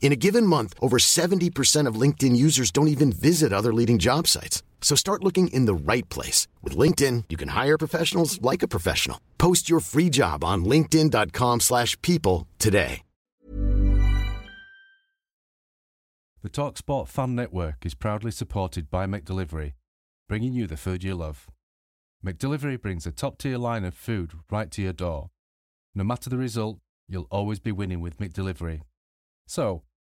In a given month, over 70% of LinkedIn users don't even visit other leading job sites. So start looking in the right place. With LinkedIn, you can hire professionals like a professional. Post your free job on linkedin.com slash people today. The TalkSport Fan Network is proudly supported by McDelivery, bringing you the food you love. McDelivery brings a top-tier line of food right to your door. No matter the result, you'll always be winning with McDelivery. So,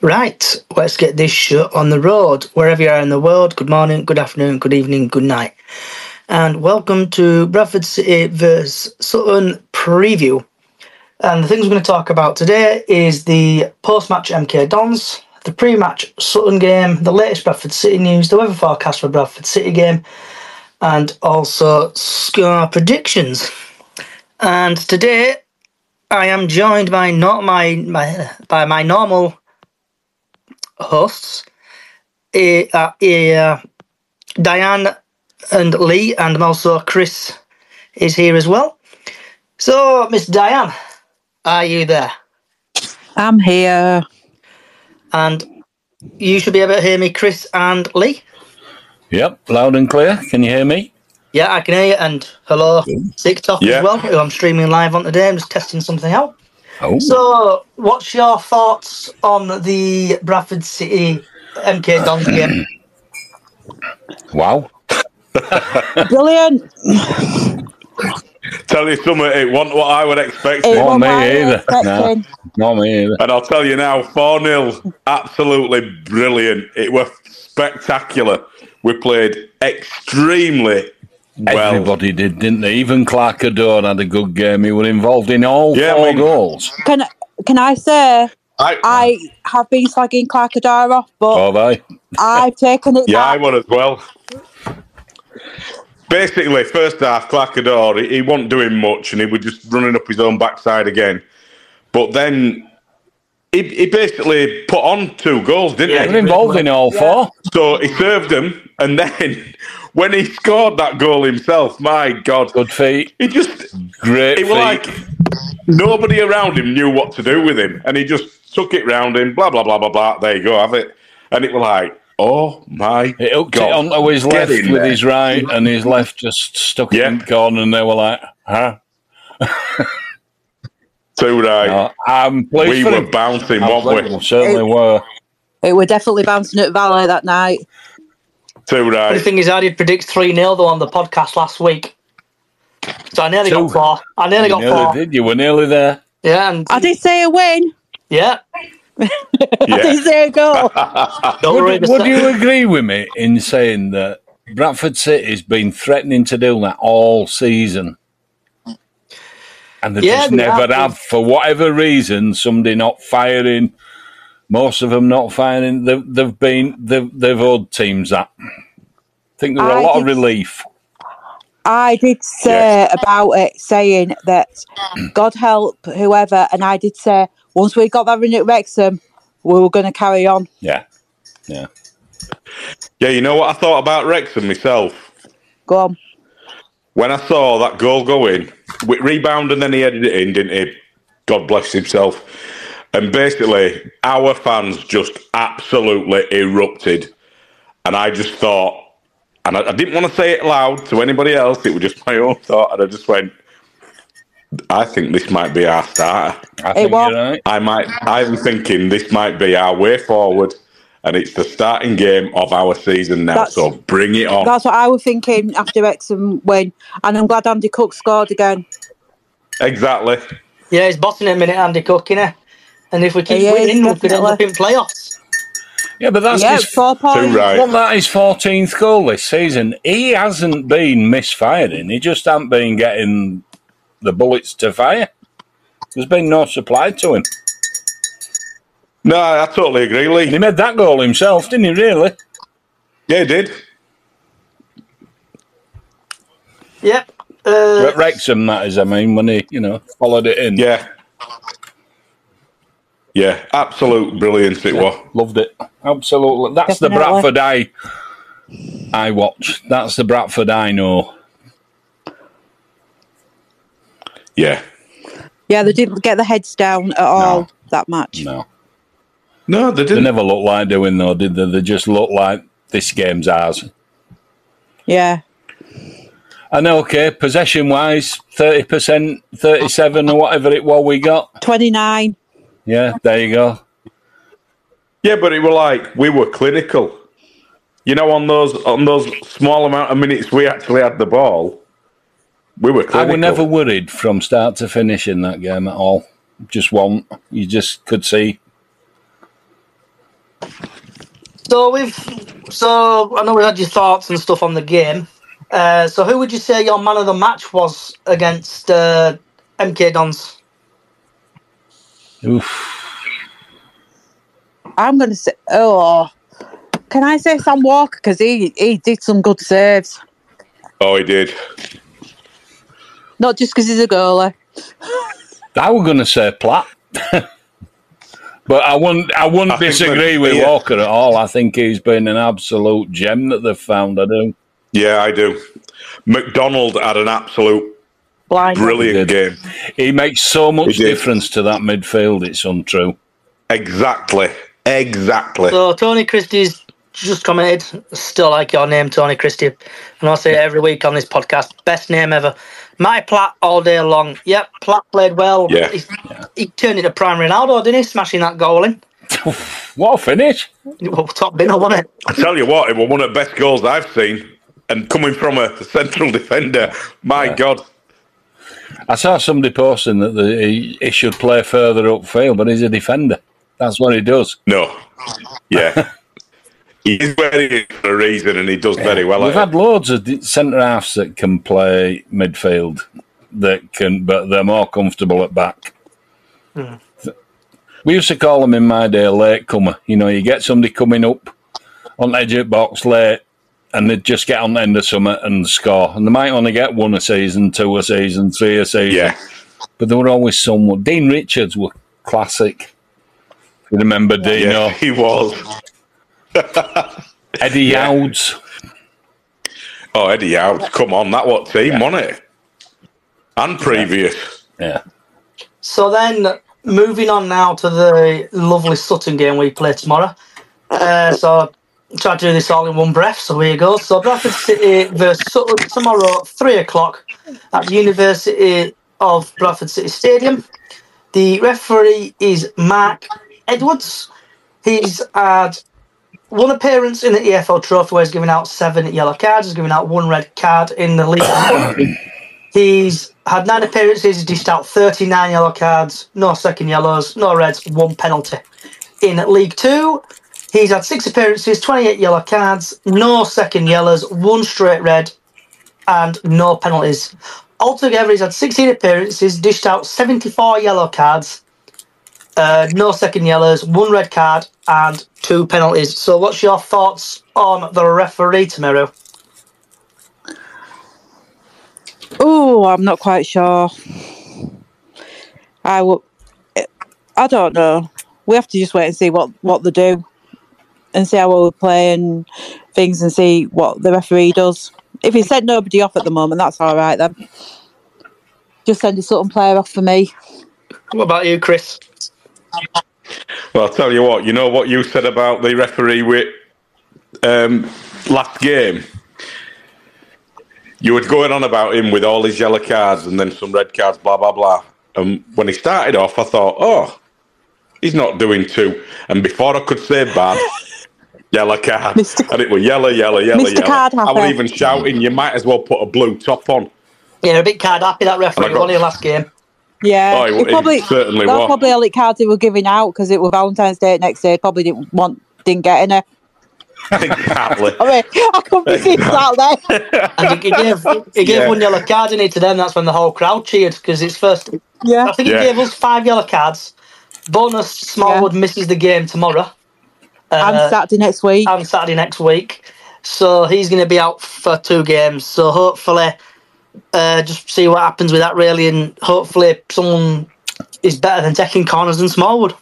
Right, let's get this show on the road. Wherever you are in the world, good morning, good afternoon, good evening, good night. And welcome to Bradford City vs Sutton preview. And the things we're going to talk about today is the post match MK Dons, the pre match Sutton game, the latest Bradford City news, the weather forecast for Bradford City game, and also score predictions. And today I am joined by not my, my by my normal hosts, eh, uh, eh, Diane and Lee, and also Chris is here as well. So, Miss Diane, are you there? I'm here. And you should be able to hear me, Chris and Lee. Yep, loud and clear. Can you hear me? Yeah, I can hear you. And hello, TikTok Yeah. as well, who I'm streaming live on today. I'm just testing something out. Oh, So, what's your thoughts on the Bradford City MK Dons game? wow. Brilliant. Tell you something, it wasn't what I would expect. It Not me what I was either. No, not me either. And I'll tell you now, 4 0, absolutely brilliant. It was spectacular. We played extremely well. Everybody did, didn't they? Even Clarke Oduor had a good game. He was involved in all Yeah, I four mean- goals. Can can I say I, I have been slagging Clarke Oduor off, but Have I? I've taken it yeah, I back. would as well. Basically, first half, Clarke Oduor, he, he wasn't doing much and he was just running up his own backside again. But then he, he basically put on two goals, didn't Yeah, He he? was involved in all four. So he served them, and then when he scored that goal himself, my God, Good feet. he just Great it was like nobody around him knew what to do with him, and he just took it round him. Blah blah blah blah blah. There you go, have it. And it was like, oh my He hooked God, it onto his Get left with there. his right, and his left just stuck it Yeah. in the corner, and they were like, huh? Too right. No, I'm pleased we were him. bouncing, I'm weren't pleased. we? Certainly were. It were definitely bouncing at Valley that night. Too right. The thing is, I did predict 3 0 though on the podcast last week. So I nearly Two. got four. I nearly You got nearly four. did. You were nearly there. Yeah, and I did say a win. yeah. I did say a goal. Don't worry. Would, would you agree with me in saying that Bradford City's been threatening to do that all season? And they Yeah, just they never have. have. For whatever reason, somebody not firing, most of them not firing. They've, they've been, they've, they've owed teams that. I think there were a I lot of relief. I did say about it, saying that God help whoever, and I did say once we got that win at Wrexham, we were going to carry on. Yeah. Yeah. Yeah, you know what I thought about Wrexham myself? Go on. When I saw that goal go in, with rebound and then he headed it in, didn't he? God bless himself. And basically, our fans just absolutely erupted. and I just thought, and I, I didn't want to say it loud to anybody else. It was just my own thought, and I just went, I think this might be our starter. I It think was. you're right. I might. I'm thinking this might be our way forward, and it's the starting game of our season now. That's- so bring it on. That's what I was thinking after Wrexham win, and I'm glad Andy Cook scored again. Exactly. Yeah, he's bossing it a minute, Andy Cook, innit? And if we keep He winning, we could end up in definitely. playoffs. Yeah, but that's yeah, his four points. Too right. Wasn't that his 14th goal this season? He hasn't been misfiring. He just hasn't been getting the bullets to fire. There's been no supply to him. No, I totally agree, Lee. He made that goal himself, didn't he, really? Yeah, he did. Yep. Uh, At Wrexham, that is, I mean, when he, you know, followed it in. Yeah. Yeah, absolute brilliance it was. Loved it. Absolutely. That's the Bradford I I watch. That's the Bradford I know. Yeah. Yeah, they didn't get the heads down at all that match. No. No, they They didn't. They never looked like doing though, did they? They just looked like this game's ours. Yeah, I know, okay, possession wise, 30%, 37 or whatever it was we got. 29. Yeah, there you go. Yeah, but it were like we were clinical. You know, on those on those small amount of minutes we actually had the ball, we were I clinical. was never worried from start to finish in that game at all. Just one. You just could see. So we've, so I know we had your thoughts and stuff on the game. Uh, so who would you say your man of the match was against uh, MK Dons? Oof. I'm going to say, oh, can I say Sam Walker? Because he, he did some good saves. Oh, he did. Not just because he's a goalie. I was going to say Platt. but I wouldn't, I wouldn't I disagree that- with yeah. Uh, Walker at all. I think he's been an absolute gem that they've found. I do. Yeah, I do. McDonald had an absolute Blind. brilliant He game. He makes so much difference to that midfield. It's untrue. Exactly. Exactly. So Tony Christie's just commented. Still like your name, Tony Christie, and I say it every week on this podcast. Best name ever. My Platt all day long. Yep, Platt played well. Yeah. He, he turned into prime Ronaldo, didn't he? Smashing that goal in. What a finish! Well, top binner, wasn't it? I tell you what, it was one of the best goals I've seen. And coming from a central defender, my God. I saw somebody posting that the, he, he should play further upfield, but he's a defender. That's what he does. No. Yeah. he very where he is for a reason and he does very well. We've had it. loads of centre halves that can play midfield, that can, but they're more comfortable at back. Hmm. We used to call them in my day a late comer. You know, you get somebody coming up on the edge of the box late, and they just get on the end of summer and score. And they might only get one a season, two a season, three a season. Yeah. But there were always someone. Dean Richards were classic. You remember Dino? Yeah, he was. Eddie Yeah. Youds. Oh, Eddie Out. Come on, that what team, wasn't it? And previous. Yeah. So then, moving on now to the lovely Sutton game we play tomorrow. Uh, so try to do this all in one breath. So here you go. So Bradford City versus Sutton tomorrow, three o'clock at the University of Bradford City Stadium. The referee is Mark Edwards. He's had one appearance in the EFL Trophy where he's given out seven yellow cards. He's given out one red card in the league. He's had nine appearances, he's dished out 39 yellow cards, no second yellows, no reds, one penalty. In League Two, he's had six appearances, 28 yellow cards, no second yellows, one straight red, and no penalties. Altogether, he's had 16 appearances, dished out 74 yellow cards, uh, no second yellows, one red card, and two penalties. So, what's your thoughts on the referee tomorrow? Oh, I'm not quite sure. I will. I don't know. We have to just wait and see what what they do, and see how we play and things, and see what the referee does. If he sent nobody off at the moment, that's all right then. Just send a certain player off for me. What about you, Chris? Well, I'll tell you what, you know what you said about the referee with um, last game, you were going on about him with all his yellow cards and then some red cards, blah blah blah. And when he started off, I thought, oh, he's not doing two. And before I could say bad, yellow card, Mr. and it was yellow, yellow, yellow, Mr. yellow. Card I was even shouting, you might as well put a blue top on. Yeah, a bit card happy that referee And I got- won your last game. Yeah, Oh, it- he it probably certainly that's was. probably all the cards they were giving out because it was Valentine's Day next day. Probably didn't want, didn't get any. exactly. I mean, I couldn't be seen that there. And he, he gave he gave Yeah. one yellow card in it to them. That's when the whole crowd cheered because it's first. Yeah, I think he Yeah. gave us five yellow cards. Bonus Smallwood misses the game tomorrow. and Uh, Saturday next week. and Saturday next week. So he's going to be out for two games. So hopefully, uh, just see what happens with that really, and hopefully someone is better than taking corners than Smallwood.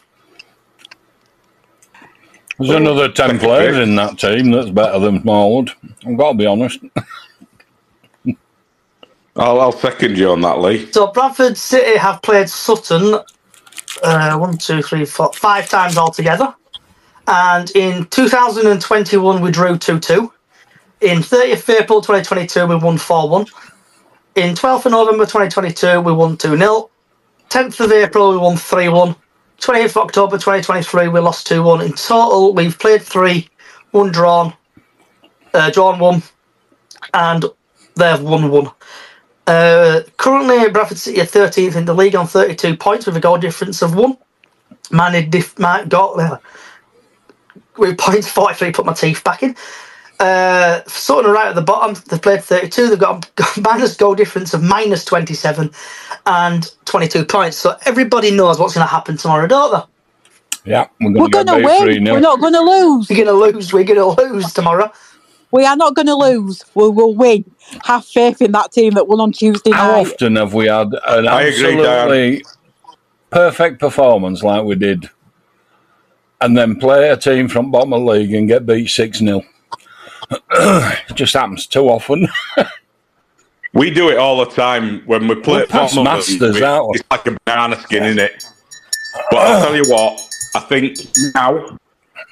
There's another 10 players in that team that's better than Smallwood. I've got to be honest. I'll, I'll second you on that, Lee. So Bradford City have played Sutton uh, one, two, three, four, five times altogether. And in 2021, we drew 2 2. In 30th April 2022, we won 4 1. In 12th of November 2022, we won 2 0. 10th of April, we won 3 1. 28th of October 2023, we lost 2 1. In total, we've played 3, one drawn, uh, drawn 1, and they've won 1. Uh, currently, Bradford City are 13th in the league on 32 points with a goal difference of 1. Man, dif- man got uh, with points 43, put my teeth back in. Uh, Sutton are right at the bottom. They've played 32. They've got a minus goal difference of minus 27 and 22 points. So everybody knows what's going to happen tomorrow, don't they? Yeah, we're We're going to going to 3 win. We're not going to lose. We're going to lose. We're going to lose tomorrow. We are not going to lose. We will win. Have faith in that team that won on Tuesday night. How night. often have we had an I agree, absolutely perfect performance like we did and then play a team from bottom of the league and get beat 6 0? It just happens too often. We do it all the time when we play. We're past bottom of the masters, league. aren't we? It's like a banana skin, isn't it? But I'll tell you what, I think now,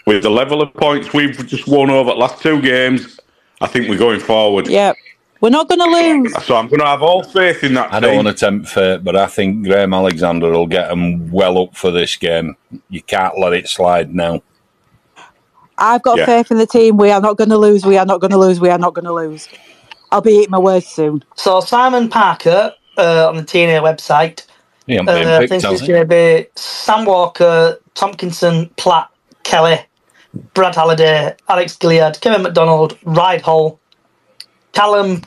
with the level of points we've just won over the last two games, I think we're going forward. Yeah. We're not going to lose. So I'm going to have all faith in that I don't want to tempt fate, but I think Graham Alexander will get them well up for this game. You can't let it slide now. I've got Yeah. faith in the team. We are not going to lose. We are not going to lose. We are not going to lose. I'll be eating my words soon. So Simon Parker uh, on the TNA website Yeah, ain't Uh, been I picked, think it's going to be Sam Walker, Tomkinson, Platt, Kelly, Brad Halliday, Alex Gilliead, Kevin McDonald, Ridehalgh, Callum,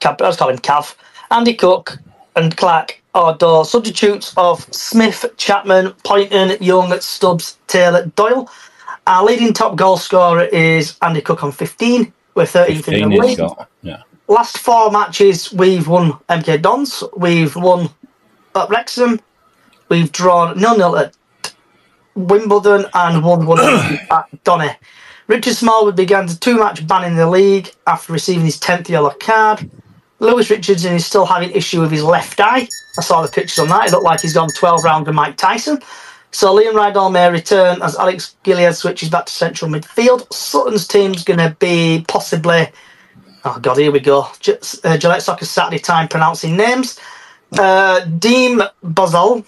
Cav, let's call him Cav, Andy Cook, and Clark are the substitutes of Smith, Chapman, Pointon, Young, Stubbs, Taylor, Doyle. Our leading top goal scorer is Andy Cook on 15. We're 13th in the league. Yeah. last four matches, we've won MK Dons, we've won at Wrexham, we've drawn nil nil at Wimbledon, and won one at Donny. Richard Smallwood began a two match ban in the league after receiving his 10th yellow card. Lewis Richardson is still having issue with his left eye. I saw the pictures on that. It looked like he's gone 12 rounds with Mike Tyson. So Liam Ridehalgh may return as Alex Gilliead switches back to central midfield. Sutton's team's going to be possibly Oh God, here we go. J- uh, Gillette Soccer Saturday time pronouncing names. Uh, Deem Bozol,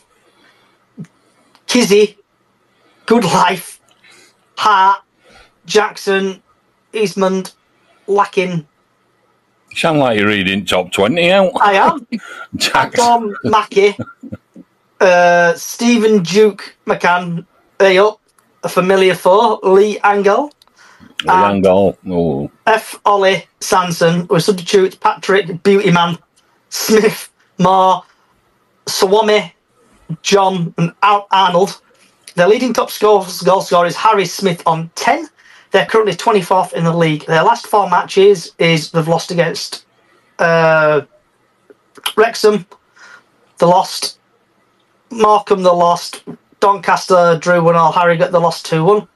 Kizzy, Goodliffe, Hart, Jackson, Eastmond, Lacking. Sound like you're reading top 20 out. I am. Jackson. Tom Mackey, uh, Stephen Duke McCann, hey up, a familiar four, Lee Angol, Young goal. Oh. F. Ollie Sanson with substitutes Patrick Beautyman, Smith, Moore, Swami, John, and Ar- Arnold. Their leading top score, goal scorer is Harry Smith on 10. They're currently 24th in the league. Their last four matches is they've lost against uh, Wrexham, they lost, Morecambe, the lost, Doncaster drew 1 all, Harrogate, the lost 2 1.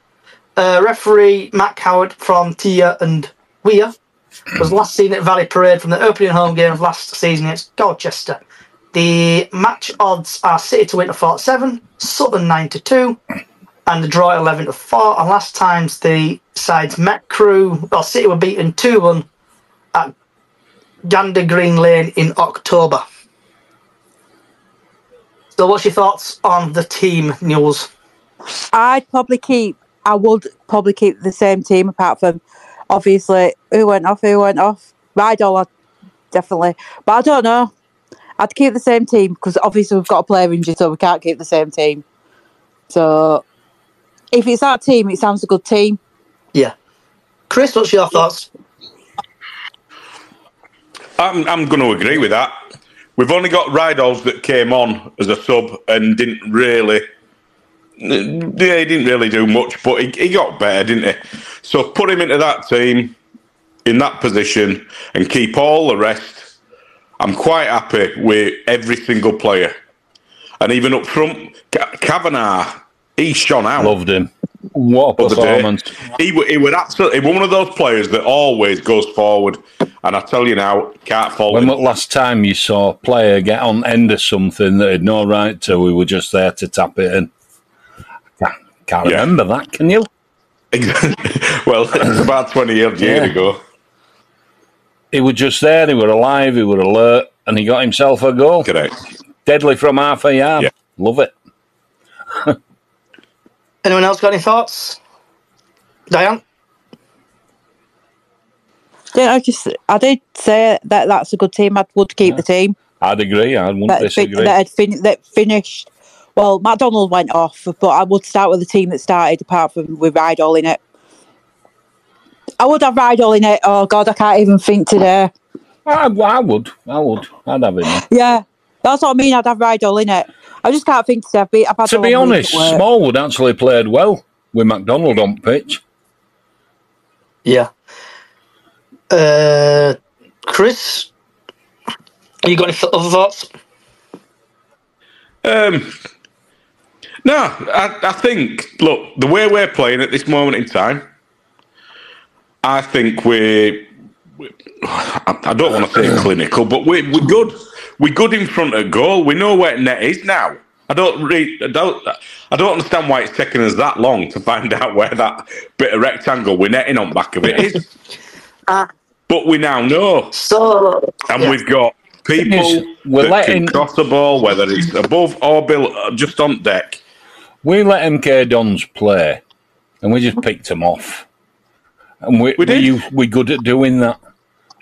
Uh, referee Matt Coward from Tyne and Wear was last seen at Valley Parade from the opening home game of last season against Colchester. The match odds are City to win to 47, Sutton 9 to 2, and the draw 11 to 4. And last times the sides met Crew, well, City were beaten 2 1 at Gander Green Lane in October. So, what's your thoughts on the team, News? I'd probably keep. I would probably keep the same team apart from obviously who went off, who went off. Ridehalgh, definitely, but I don't know. I'd keep the same team because obviously we've got a player injury, so we can't keep the same team. So if it's our team, it sounds a good team. Yeah. Chris, what's your thoughts? I'm, I'm going to agree with that. We've only got Ridehalghs that came on as a sub and didn't really. Yeah, he didn't really do much, but he, he got better, didn't he? So put him into that team in that position and keep all the rest. I'm quite happy with every single player. And even up front, Kavanagh, he shone out. Loved him. What a performance! He, he was absolutely one of those players that always goes forward. And I tell you now, can't fall. When was last time you saw a player get on end of something that had no right to? We were just there to tap it in. Can't, can't yeah. remember that, can you? well, it's about 20 years, yeah. ago. He was just there, he was alive, he was alert, and he got himself a goal. Correct. Deadly from half a yard. Yeah. Love it. Anyone else got any thoughts? Diane? Yeah, I just I did say that that's a good team. I would keep yeah. the team. I'd agree. I wouldn't that disagree. that had fin- that finished. Well, McDonald went off, but I would start with the team that started, apart from with Ridehalgh in it. I would have Ridehalgh in it. Oh God, I can't even think today. I, I would. I would. I'd have it. Yeah, that's what I mean. I'd have Ridehalgh in it. I just can't think today. I've, been, I've had to be honest, Smallwood actually played well with McDonald on pitch. Yeah. Uh, Chris, you got any other thoughts? Um, no, I, I think, look, the way we're playing at this moment in time, I think we're, I don't want to say clinical, but we're, we're good. We're good in front of goal. We know where net is now. I don't really, I don't, I don't understand why it's taken us that long to find out where that bit of rectangle we're netting on back of it is. uh, but we now know. So, and yeah. we've got people we're that letting, can cross the ball, whether it's above or below, uh, just on deck. We let MK Dons play, and we just picked them off. And we, we, we, we good at doing that.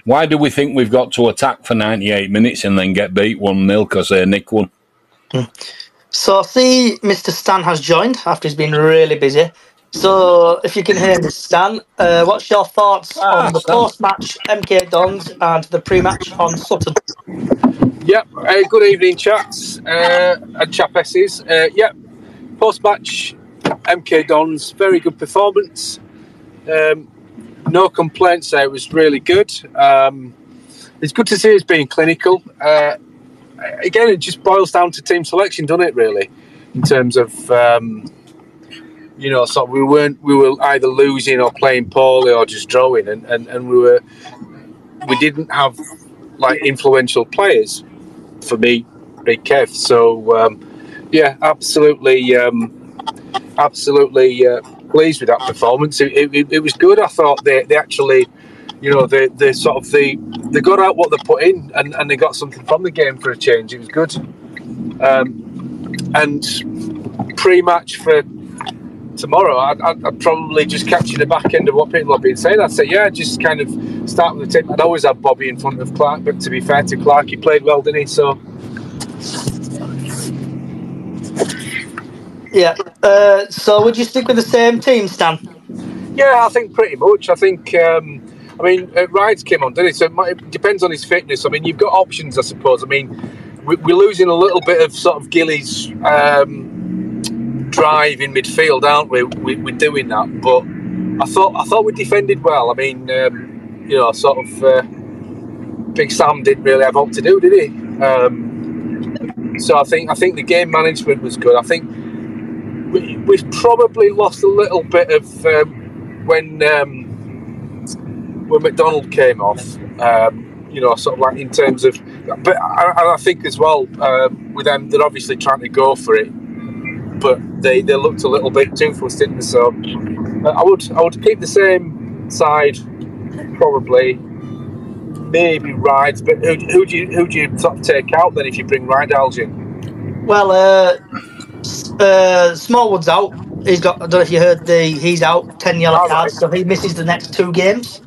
Why do we think we've got to attack for 98 minutes and then get beat 1 0 because they nick one? Hmm. So I see Mr. Stan has joined after he's been really busy. So if you can hear me, Stan, uh, what's your thoughts ah, on the post-match MK Dons and the pre-match on Sutton? Yep. Uh, good evening, chats uh, and chapesses. Uh, yep. Post-match MK Dons, very good performance. Um, no complaints there. It was really good. Um, it's good to see us being clinical. Uh, again, it just boils down to team selection, doesn't it? Really, in terms of um, you know, so we weren't we were either losing or playing poorly or just drawing, and, and, and we were we didn't have like influential players for me, Big Kev. So um, yeah, absolutely, um, absolutely. Uh, pleased with that performance. It, it, it was good. I thought they, they actually, you know, they, they sort of they they got out what they put in and, and they got something from the game for a change. It was good. Um, and pre-match for tomorrow, I'd, I'd, probably just catch capture the back end of what people have been saying. I'd say, yeah, just kind of start with the team. I'd always have Bobby in front of Clark, but to be fair to Clark, he played well, didn't he? So Yeah. Uh, so would you stick with the same team, Stan? Yeah, I think pretty much. I think. Um, I mean, uh, Rides came on, didn't he? So it, might, it, depends on his fitness. I mean, you've got options, I suppose. I mean, we, are losing a little bit of sort of Gillies um, drive in midfield, aren't we? we? We're doing that, but I thought I thought we defended well. I mean, um, you know, sort of. Uh, Big Sam didn't really have what to do, did he? Um, so I think I think the game management was good. I think we've probably lost a little bit of um, when um, when McDonald came off. Um, you know, sort of like in terms of, but I, I think as well uh, with them, they're obviously trying to go for it. but they, they looked a little bit toothless, didn't they? So uh, I would I would keep the same side, probably. Maybe rides, but who, who do you who do you of take out then if you bring ride in? Well, uh, uh, Smallwood's out. He's got. I don't know if you heard the. He's out. Ten yellow All cards, right. so he misses the next two games.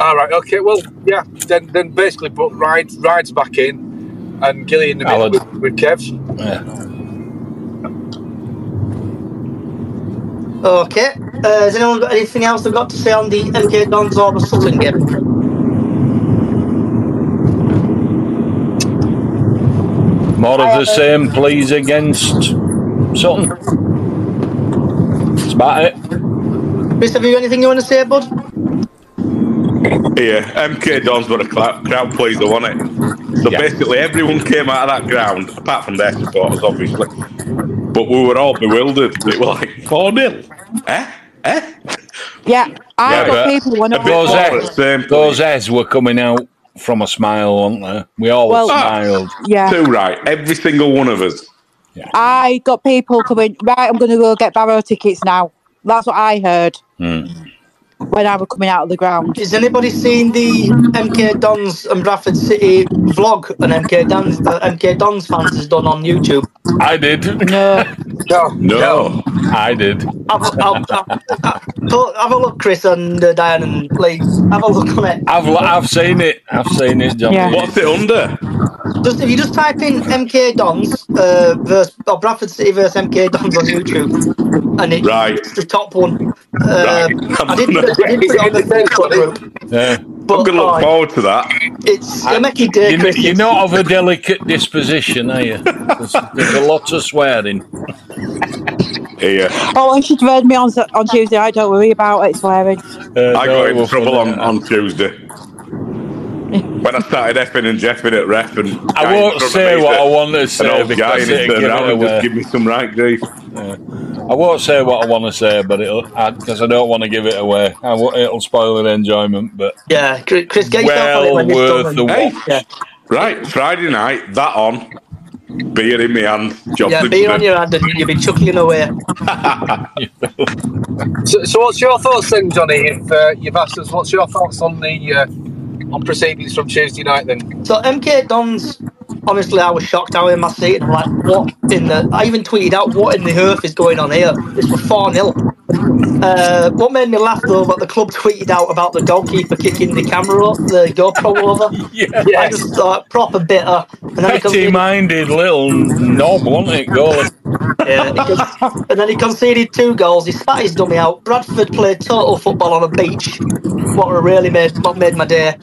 All right, okay, well, yeah, then then basically put rides rides back in, and Gilly in the middle with, with Kev. Yeah. Okay. Uh, has anyone got anything else they've got to say on the MK Dons or the Sutton game? More of the same, please, against Sutton. That's about it. Chris, have you got anything you want to say, bud? Yeah, MK Dons were a cla- crowd pleaser, wasn't it? So Yeah. basically, everyone came out of that ground, apart from their supporters, obviously. But we were all bewildered. It was like 4 0. Eh? Eh? Yeah, I Yeah, got people when I Those Forward, those Eds were coming out from a smile, weren't they? We all Well- smiled. yeah, Too right, every single one of us. I got people coming. Right, I'm going to go get Barrow tickets now. That's what I heard Hmm. when I was coming out of the ground. Has anybody seen the MK Dons and Bradford City vlog an MK Dons uh, MK Dons fans has done on YouTube? I did. No, No, No. I did. Have, a- have, have, have, have a look, Chris and uh, Diane, and please have a look on it. I've I've seen it. I've seen it, John. Yeah. What's it under? Just if you just type in MK Dons uh, versus or Bradford City versus MK Dons on YouTube, and it's Right. the top one. Uh, Right. I didn't put, I didn't put it on the Facebook group, Yeah. but I'm going to look oh, forward to that. it's it'll make your day, You, Chris. you're not of a delicate disposition, are you? There's, there's a lot of swearing. Yeah. oh, and she'd read me on on Tuesday. I don't worry about it swearing. Uh, I no, got in we're trouble on, on Tuesday. When I started effing and jeffing at ref and I won't say what I want to an say old guy because and he it'll give around it and just give me some right grief. I won't say what I want to say, but it'll because I, don't want to give it away. I it'll spoil the enjoyment. But Yeah, Chris, Chris get yourself on it well when worth done. the Hey. Yeah, Right, Friday night, that on, beer in my hand, job yeah, beer on your hand and you'll be chuckling away. So, so what's your thoughts then, Johnny? If uh, you've asked us, what's your thoughts on the uh, on proceedings from Tuesday night then? So MK Dons, honestly, I was shocked. I was in my seat. I'm like, what in the? I even tweeted out, what in the earth is going on here? This was four 0 uh, What made me laugh though, but the club tweeted out about the goalkeeper kicking the camera up, the GoPro over. Yeah. I just thought proper bitter. And then he Petty conceded, minded little knob, wasn't it, goalie? yeah, he con- and then he conceded two goals. He spat his dummy out. Bradford played total football on a beach. What really made what made my day.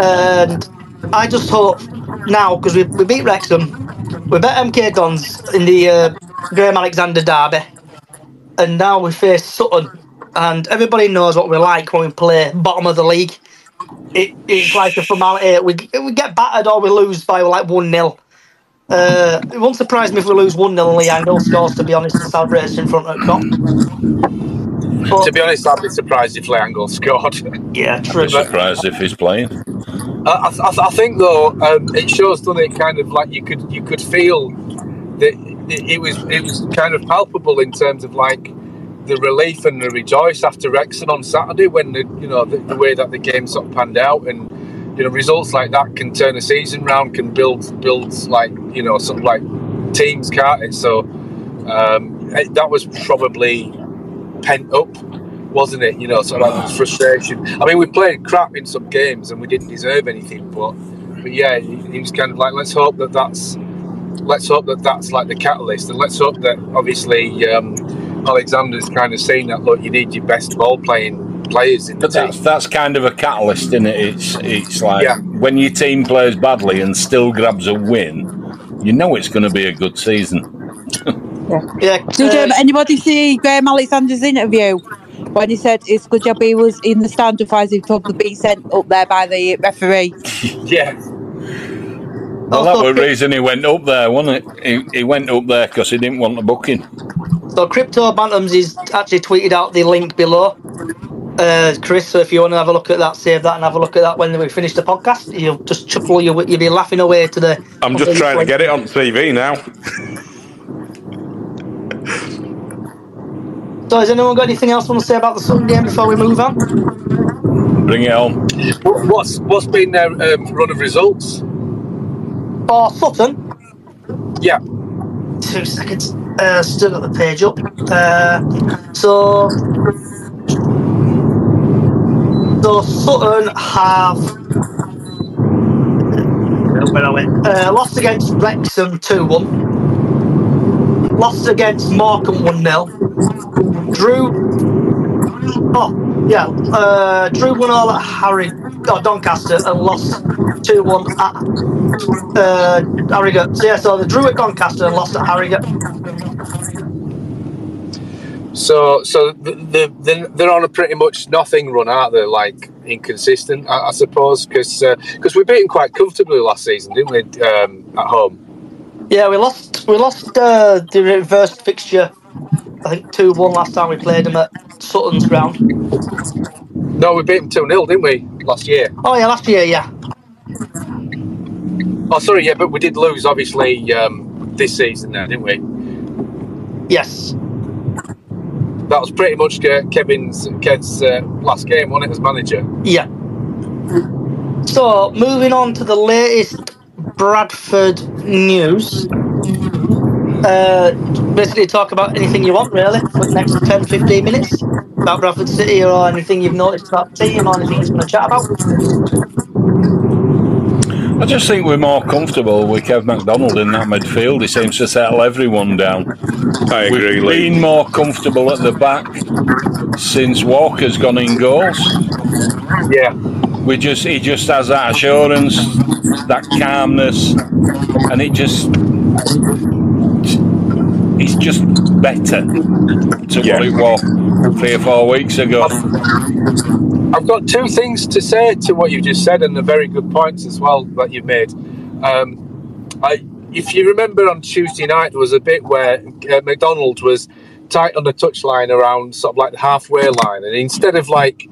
And I just hope now because we, we beat Wrexham, we bet MK Dons in the uh, Graham Alexander derby, and now we face Sutton. And everybody knows what we're like when we play bottom of the league. It, it's like a formality. We we get battered or we lose by like one 0 uh, it won't surprise me if we lose 1 0 and Lee Angol scores, to be honest, and celebrates in front of Kop. But, To be honest, I'd be surprised if Lee Angol scored. yeah, true. I'm surprised if he's playing. I, I, I think though um, it shows, doesn't it? Kind of like you could you could feel that it, it was it was kind of palpable in terms of like the relief and the rejoice after Wrexham on Saturday when the you know the, the way that the game sort of panned out and you know results like that can turn a season round can build build like you know sort of like teams can't it so um, it- that was probably pent up wasn't it you know sort of like frustration I mean we played crap in some games and we didn't deserve anything but but yeah he, he was kind of like let's hope that that's let's hope that that's like the catalyst and let's hope that obviously um, Alexander's kind of saying that look you need your best ball playing players in the But team that's that's kind of a catalyst, isn't it? It's it's like Yeah. when your team plays badly and still grabs a win, you know it's going to be a good season. Yeah, Did uh, um, anybody see Graham Alexander's interview when he said it's good job he was in the stand, otherwise he'd probably be sent up there by the referee? yeah Well, that was the reason he went up there, wasn't it? He, he went up there because he didn't want the booking. So Crypto Bantams is actually tweeted out the link below. Uh, Chris, so if you want to have a look at that, save that and have a look at that when we finish the podcast. You'll just chuckle, you'll, you'll be laughing away to the. I'm just trying to get it on TV now. So, has anyone got anything else want to say about the Sutton game before we move on? Bring it on. What- What's what's been their um, run of results? For Sutton, Yeah, two seconds. Uh, still got the page up. Uh, so, so Sutton have where are we? Uh, lost against Wrexham two one. Lost against Morecambe one 0 Drew. Oh yeah, uh, Drew one all at Harry, oh, Doncaster, and lost two one at uh, Harrogate. So yeah, so they drew at Doncaster and lost at Harrogate. so so they they they're on a pretty much nothing run, aren't they? Like inconsistent, I, I suppose, because because we beat them quite comfortably last season, didn't we? Um, at home. Yeah, we lost. We lost uh, the reverse fixture. I think two one last time we played them at Sutton's ground. No, we beat them two 0 didn't we? Last year. Oh yeah, last year, yeah. Oh, sorry, yeah, but we did lose obviously um, this season now, didn't we? Yes. That was pretty much Kevin's uh, last game, wasn't it, as manager? Yeah. So, moving on to the latest Bradford news. Uh, basically, talk about anything you want, really, for the next 10 15 minutes about Bradford City or anything you've noticed about the team or anything you want to chat about. I just think we're more comfortable with Kev McDonald in that midfield. He seems to settle everyone down. I agree, We've Lee. been more comfortable at the back since Walker's gone in goals. Yeah. We just he just has that assurance, that calmness, and it just it's just better to Yeah. what it was three or four weeks ago. I've got two things to say to what you just said, and the very good points as well that you've made. Um, I, if you remember on Tuesday night, there was a bit where uh, McDonald was tight on the touchline around sort of like the halfway line, and instead of like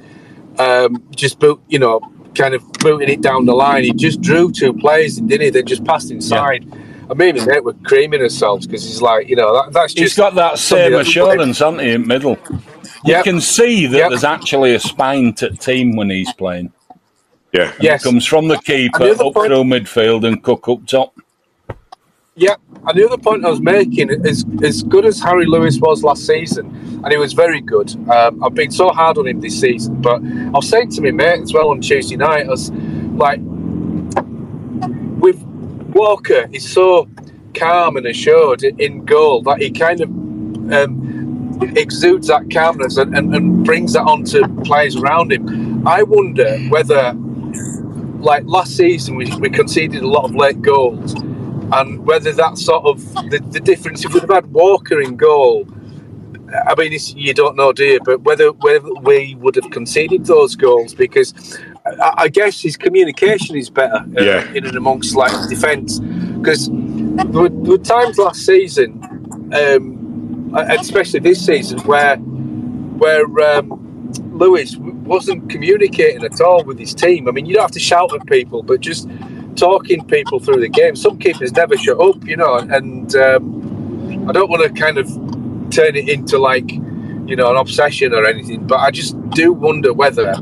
um, just boot, you know, kind of booting it down the line, he just drew two players and didn't he? Then just passed inside. And me and my mate were creaming ourselves because he's like, you know, that, that's just He's got that same assurance, hasn't he, in middle? You can see that Yep. there's actually a spine to team when he's playing. Yeah. Yes. It comes from the keeper And the up point- through midfield and cook up top. Yeah, and the other point I was making is as good as Harry Lewis was last season, and he was very good. Um, I've been so hard on him this season, but I was saying to my mate as well on Tuesday night, I was like, with Walker, he's so calm and assured in goal that he kind of um, exudes that calmness and, and, and brings that onto players around him. I wonder whether, like last season, we, we conceded a lot of late goals and whether that sort of the, the difference if we'd have had Walker in goal, I mean you don't know, you? But whether whether we would have conceded those goals because I, I guess his communication is better uh, Yeah. in and amongst like defence because there were, there were times last season, um, especially this season, where where um, Lewis wasn't communicating at all with his team. I mean, you don't have to shout at people, but just talking people through the game. Some keepers never shut up, you know, and um, I don't want to kind of turn it into like, you know, an obsession or anything, but I just do wonder whether,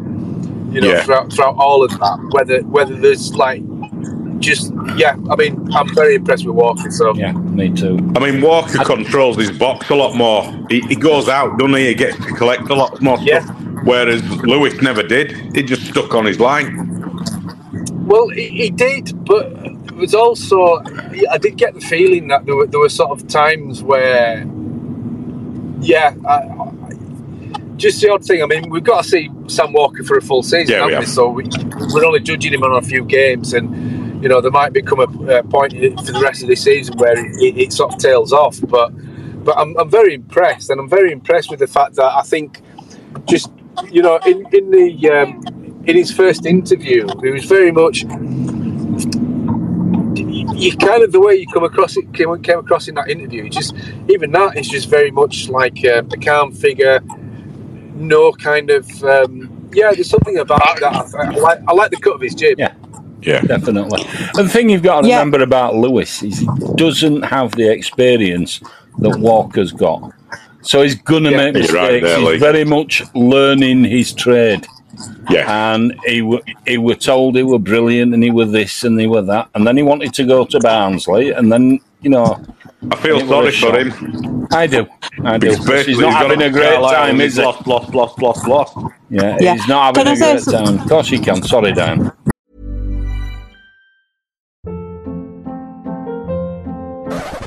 you know, Yeah. throughout, throughout all of that, whether whether there's like just yeah. I mean, I'm very impressed with Walker. So Yeah, me too. I mean, Walker controls his box a lot more. He, he goes out, doesn't he? He gets to collect a lot more Yeah. stuff. Whereas Lewis never did. He just stuck on his line. Well, he, he did, but it was also I did get the feeling that there were there were sort of times where, yeah, I, I- just the odd thing. I mean, we've got to see Sam Walker for a full season, Yeah, haven't we? have. So we, we're only judging him on a few games, and you know there might become a, a point for the rest of this season where it, it sort of tails off. But but I'm, I'm very impressed, and I'm very impressed with the fact that I think just you know in in the um, in his first interview, he was very much you kind of the way you come across it came, came across in that interview. Just even that is just very much like uh, a calm figure, no kind of um, yeah. There's something about that. I, I like I like the cut of his jib. Yeah. Yeah. Definitely. And the thing you've got to Yeah. remember about Lewis is he doesn't have the experience that Walker's got. So he's gonna Yeah. make mistakes. right there, he's very much learning his trade. Yeah. And he w- he were told he were brilliant and he were this and he were that, and then he wanted to go to Barnsley, and then you know. I feel sorry for him. I do. I do. Because 'Cause He's not having a great Carlisle time, is he's he? Lost, lost, lost, lost, lost. Yeah, Yeah. he's not having Can I a say great some- time. Of course he can. Sorry, Dan.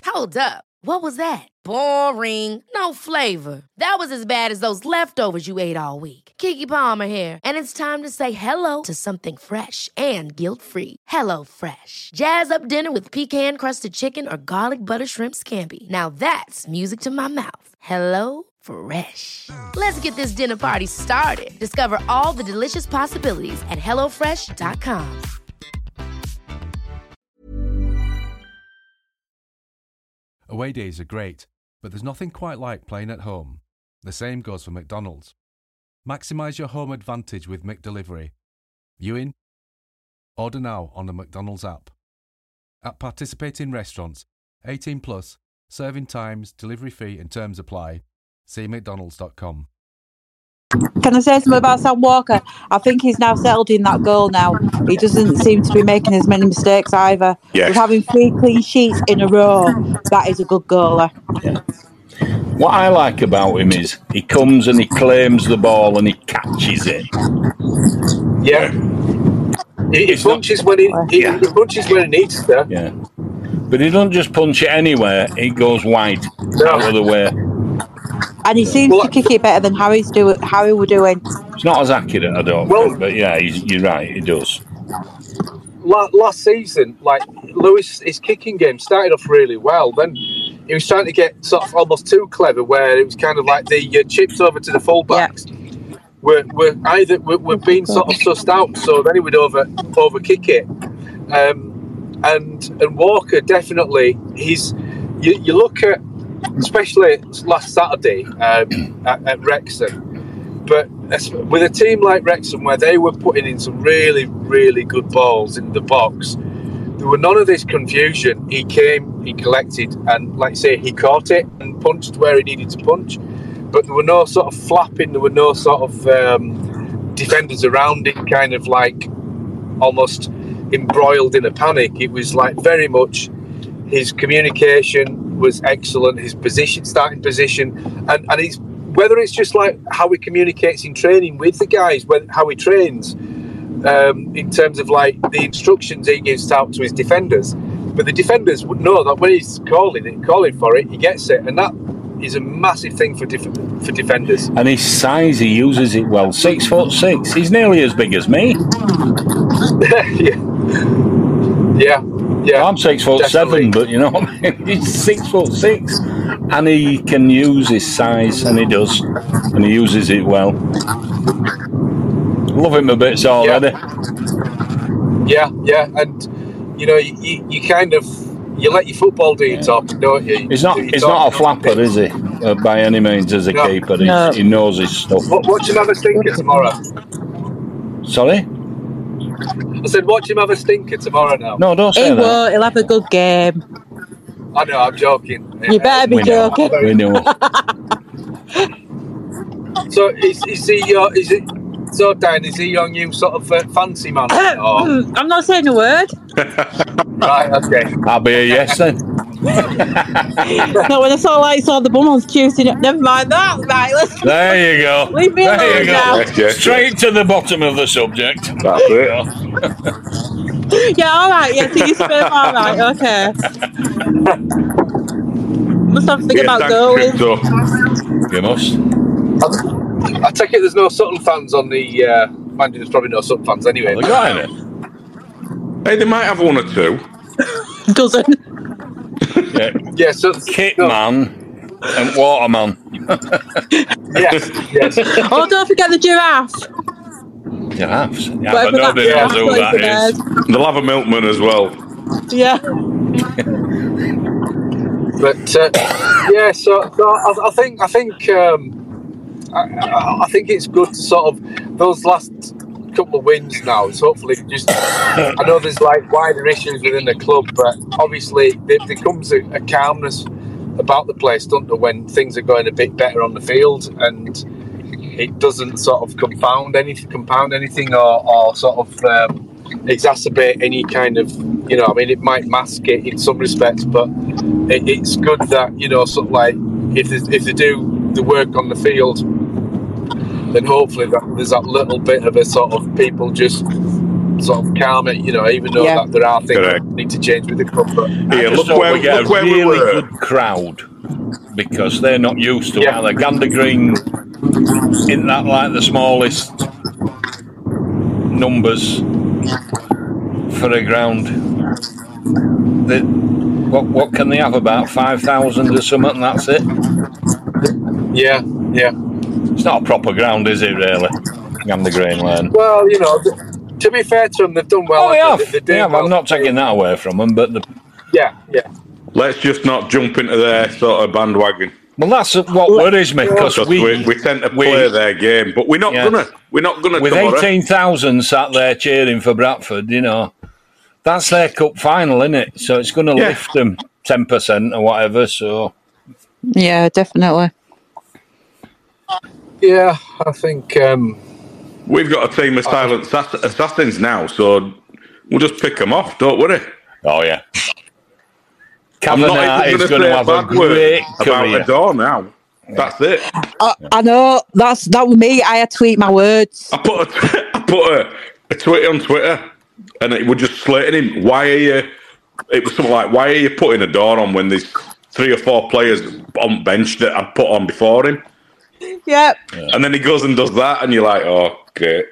Hold up. What was that? Boring. No flavor. That was as bad as those leftovers you ate all week. Keke Palmer here, and it's time to say hello to something fresh and guilt-free. Hello Fresh. Jazz up dinner with pecan-crusted chicken or garlic butter shrimp scampi. Now that's music to my mouth. Hello Fresh. Let's get this dinner party started. Discover all the delicious possibilities at hellofresh.com. Away days are great, but there's nothing quite like playing at home. The same goes for McDonald's. Maximise your home advantage with McDelivery. You in? Order now on the McDonald's app. At participating restaurants, 18 plus, serving times, delivery fee and terms apply. See mcdonalds.com. Can I say something about Sam Walker? I think he's now settled in that goal now. He doesn't seem to be making as many mistakes either. Yes. With having three clean sheets in a row, that is a good goaler. What I like about him is he comes and he claims the ball and he catches it. Yeah. He, he It's not- punches when he, he, he punches when he needs to. Yeah. But he doesn't just punch it anywhere, he goes wide, out of the way. And he seems Well, to kick it better than Harry's do Harry were doing. It's not as accurate, I don't Well- think, but yeah, he's, you're right, he does. La- last season, like Lewis, his kicking game started off really well. Then he was trying to get sort of almost too clever, where it was kind of like the uh, chips over to the fullbacks were, were either were, were being sort of sussed out, so then he would over over kick it. Um, and and Walker definitely he's you, you look at especially last Saturday um, at, at Wrexham. But with a team like Wrexham, where they were putting in some really, really good balls in the box, there were none of this confusion. He came, he collected, and like I say, he caught it and punched where he needed to punch. But there were no sort of flapping, there were no sort of um, defenders around it, kind of like almost embroiled in a panic. It was like very much his communication was excellent, his position, starting position, and, and it's whether it's just like how he communicates in training with the guys, whether, how he trains um, in terms of like the instructions he gives out to his defenders. But the defenders would know that when he's calling it, calling for it, he gets it, and that is a massive thing for def- for defenders. And his size, he uses it well. Six foot six. He's nearly as big as me. yeah, yeah, yeah. I'm six foot Definitely. seven, but you know, what I mean? he's six foot six, and he can use his size, and he does, and he uses it well. Love him a bit already. Yeah, yeah, yeah. and you know, you, you, you kind of you let your football do your talking, don't you? He's not. Do your He's not a talking on flapper, is he? Uh, by any means, as a No. keeper, No. he knows his stuff. Wa- Watch him have a stinker tomorrow. Sorry? I said, watch him have a stinker tomorrow now. No, don't he that. Won't. He'll have a good game. I know, I'm joking. You better be We know. joking. We know. So is, is he your, is it, so Dan, is he your new sort of uh, fancy man? or, I'm not saying a word. right, okay. I'll be a yes then. no, when I saw like saw the bum on Tuesday, never mind that. Right, let's There you go. leave me There alone you go. now. Yes, yes, Straight to the bottom of the subject. That's it. Yeah, all right. Yeah, so you sperm, all right. Okay. Must have to think Yeah, about thanks, goalies. Crypto. You must. I take it there's no Sutton fans on the. Uh, mind you, there's probably no Sutton fans anyway. Have they got any? Hey, they might have one or two. Doesn't. Yeah. Yeah, so Kit no, man and waterman. Yes, yes. Oh, don't forget the giraffe. Giraffes. Yeah, Whatever but nobody that- knows who that's that is. They'll have a milkman as well. Yeah. But uh, yeah, so, so I, I think I think um, I, I think it's good to sort of those last couple of wins now. It's hopefully just I know there's like wider issues within the club, but obviously there, there comes a, a calmness about the place, don't they, when things are going a bit better on the field and it doesn't sort of confound anything, compound anything, or, or sort of um, exacerbate any kind of, you know, I mean, it might mask it in some respects, but it, it's good that you know, sort of like if they, if they do the work on the field, then hopefully that, there's that little bit of a sort of people just sort of calm it, you know, even though Yeah. that there are things Correct. that need to change with the club. But I just hope we get a really good crowd because they're not used to it. either. Gander Green isn't that like the smallest numbers for a ground. The, what what can they have about five thousand or something? That's it. Yeah, yeah. It's not a proper ground, is it? Really, Gander Green Lane. Well, you know, th- to be fair to them, they've done well. Oh, they haven't. They, They do have. well. I'm not taking that away from them, but the, Yeah, yeah. Let's just not jump into their sort of bandwagon. well, that's what worries me because we, we we tend to play their game, but we're not Yeah. gonna. We're not gonna. with tomorrow. eighteen thousand sat there cheering for Bradford, you know, that's their cup final, isn't it? So it's going to Yeah. lift them ten percent or whatever. So Yeah, definitely. Yeah, I think um, We've got a team of silent assass- assassins now, so we'll just pick them off. Don't worry. Oh yeah. I'm not is gonna going to say have a great about career. a door now. That's it. I, I know that's that was me. I had to tweet my words. I put a, I put a, a tweet on Twitter, and it was just slating him. Why are you? It was something like, "Why are you putting a door on when there's three or four players on bench that I'd put on before him?" Yep. And then he goes and does that, and you're like, "Oh, great."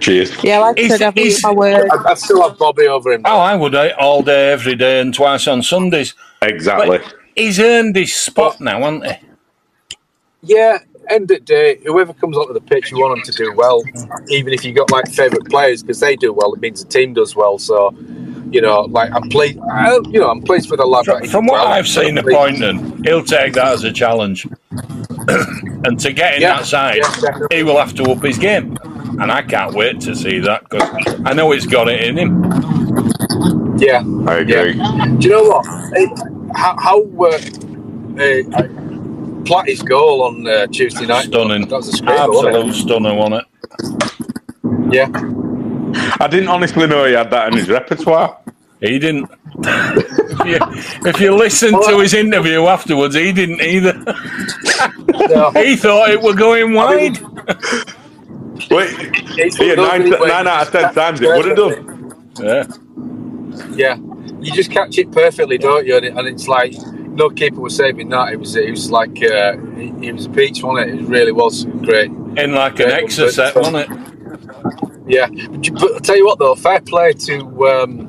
Cheers. Yeah, like I said, I've tweeted my words. I, I still have Bobby over him. Oh, I would eh, all day, every day, and twice on Sundays. Exactly. But he's earned his spot now, hasn't he? Yeah, end of the day, whoever comes onto the pitch, you want them to do well. Even if you got like favourite players, because they do well, it means the team does well. So, you know, like I'm pleased. You know, I'm pleased with the lad. From, from what well. I've seen of Pleased. Pointon, he'll take that as a challenge. and to get in Yeah, that side, yeah, he will have to up his game. And I can't wait to see that because I know he's got it in him. Yeah, I agree. Do you know what? How, how uh, uh, Platty's goal on uh, Tuesday night? Stunning. That was a screamer, wasn't Absolute stunner, wasn't it? it? Yeah. I didn't honestly know he had that in his repertoire. He didn't. if, you, if you listen to his interview afterwards, he didn't either. he thought it were going wide. Wait, yeah, one of those nine, things nine out of ten times it it would have done. Yeah. Yeah, you just catch it perfectly, don't you? And, it, and it's like no keeper was saving that. It was it was like uh, it, it was a peach, wasn't it? It really was great. In like an Great, exercise, but, um, wasn't it? Yeah, but, but I'll tell you what though, fair play to um,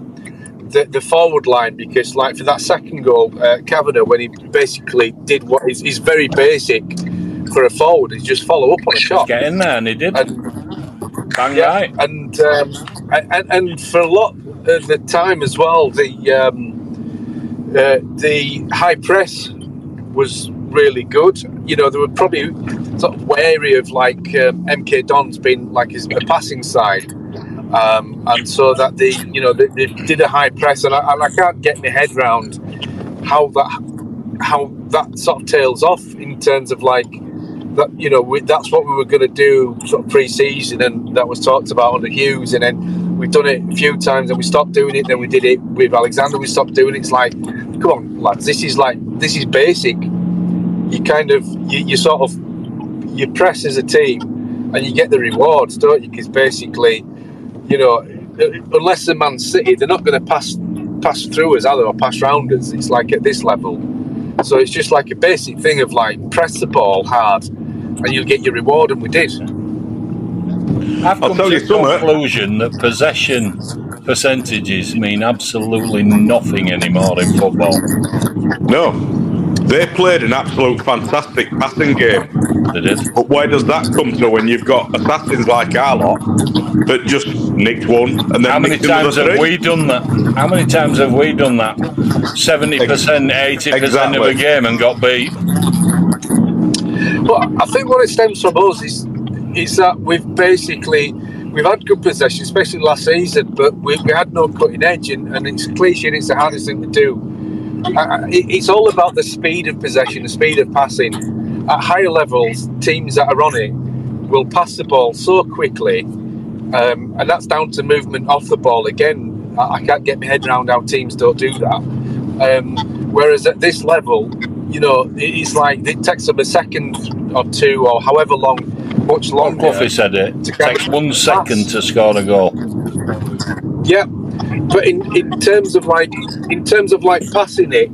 the the forward line because like for that second goal, uh, Kavanagh when he basically did what is, is very basic for a forward, is just follow up on a shot. Get in there, and he did. Bang Yeah, right. and, um, and and for a lot of the time as well, the um, uh, the high press was really good. You know, they were probably sort of wary of like um, MK Don's being like his a passing side, um, and so that they you know they, they did a high press, and I, and I can't get my head round how that how that sort of tails off in terms of like that you know we, that's what we were going to do sort of pre-season and that was talked about under Hughes and then we've done it a few times and we stopped doing it then we did it with Alexander we stopped doing it. It's like come on lads this is like this is basic. You kind of you, you sort of you press as a team and you get the rewards don't you? Because basically you know unless the Man City they're not going to pass pass through us either or pass round us it's like at this level so it's just like a basic thing of like press the ball hard and you'll get your reward, and we did. I've I'll come tell to you the something. conclusion that possession percentages mean absolutely nothing anymore in football. No, they played an absolute fantastic passing game. They did. But where does that come to when you've got assassins like our lot that just nicked one and then How many times have three? we done that? How many times have we done that? 70%, 80% of a game and got beat. But I think what it stems from us is is that we've basically we've had good possession, especially last season, but we, we had no cutting edge, and, and it's cliche and it's the hardest thing to do it's all about the speed of possession, the speed of passing. At higher levels, teams that are on it will pass the ball so quickly, um, and that's down to movement off the ball. Again, I, I can't get my head around how teams don't do that. Um, whereas at this level, you know, it's like it takes them a second or two, or however long, much longer. Cloughie said it. to It takes one second to score a goal. Yeah, but in, in terms of like in terms of like passing it,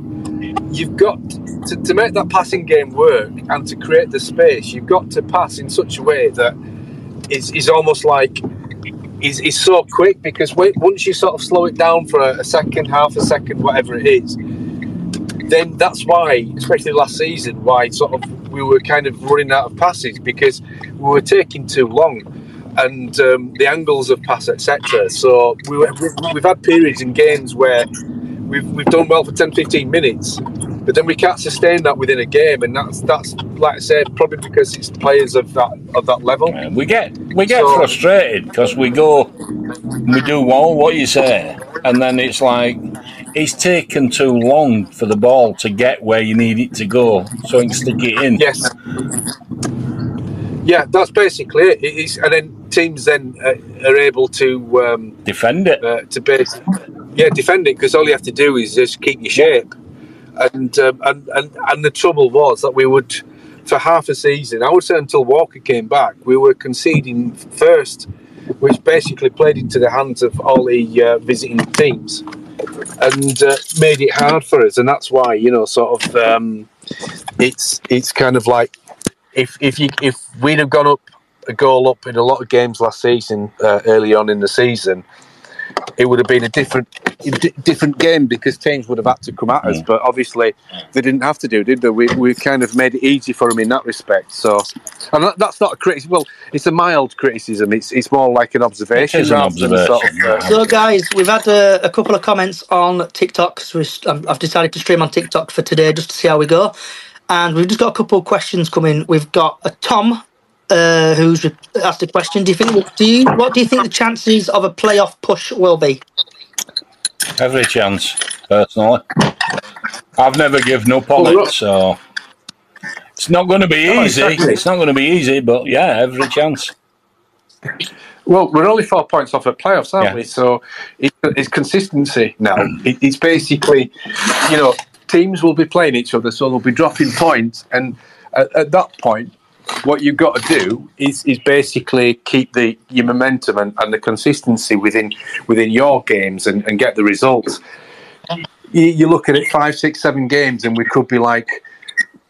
you've got to, to make that passing game work and to create the space. You've got to pass in such a way that is is almost like is is so quick because once you sort of slow it down for a, a second, half a second, whatever it is, then that's why, especially last season, why sort of we were kind of running out of passes because we were taking too long and um, the angles of pass, etc. So we we've, we've had periods in games where we've, we've done well for 10, 15 minutes, but then we can't sustain that within a game, and that's that's like I said, probably because it's players of that of that level. We get we get So- frustrated because we go, we do well what you say, and then it's like it's taken too long for the ball to get where you need it to go, so you can stick it in. Yes. Yeah, that's basically it. It is, and then teams then uh, are able to um, defend it. Uh, to base, yeah, defend it because all you have to do is just keep your shape. And, um, and and and the trouble was that we would, for half a season, I would say until Walker came back, we were conceding first, which basically played into the hands of all the uh, visiting teams, and uh, made it hard for us. And that's why you know, sort of, um, it's it's kind of like if if you if we'd have gone up a goal up in a lot of games last season, uh, early on in the season, it would have been a different di- different game because teams would have had to come at us. But obviously, they didn't have to do, did they? We we kind of made it easy for them in that respect. So, and that, that's not a criticism. Well, it's a mild criticism. It's it's more like an observation. An rather than sort of, uh, So, guys, we've had a, a couple of comments on TikTok. So we- I've I've decided to stream on TikTok for today just to see how we go. And we've just got a couple of questions coming. We've got a Tom uh, who's asked a question. Do you think? Do you? What do you think the chances of a playoff push will be? Every chance, personally. I've never given up on it, so it's not going to be No, easy. exactly. It's not going to be easy, but yeah, every chance. Well, we're only four points off at playoffs, aren't Yeah. we? So it, it's consistency now. It, it's basically, you know, teams will be playing each other, so they'll be dropping points, and at, at that point, what you've got to do is, is basically keep the your momentum and, and the consistency within within your games and, and get the results. You, you look at it five, six, seven games, and we could be like.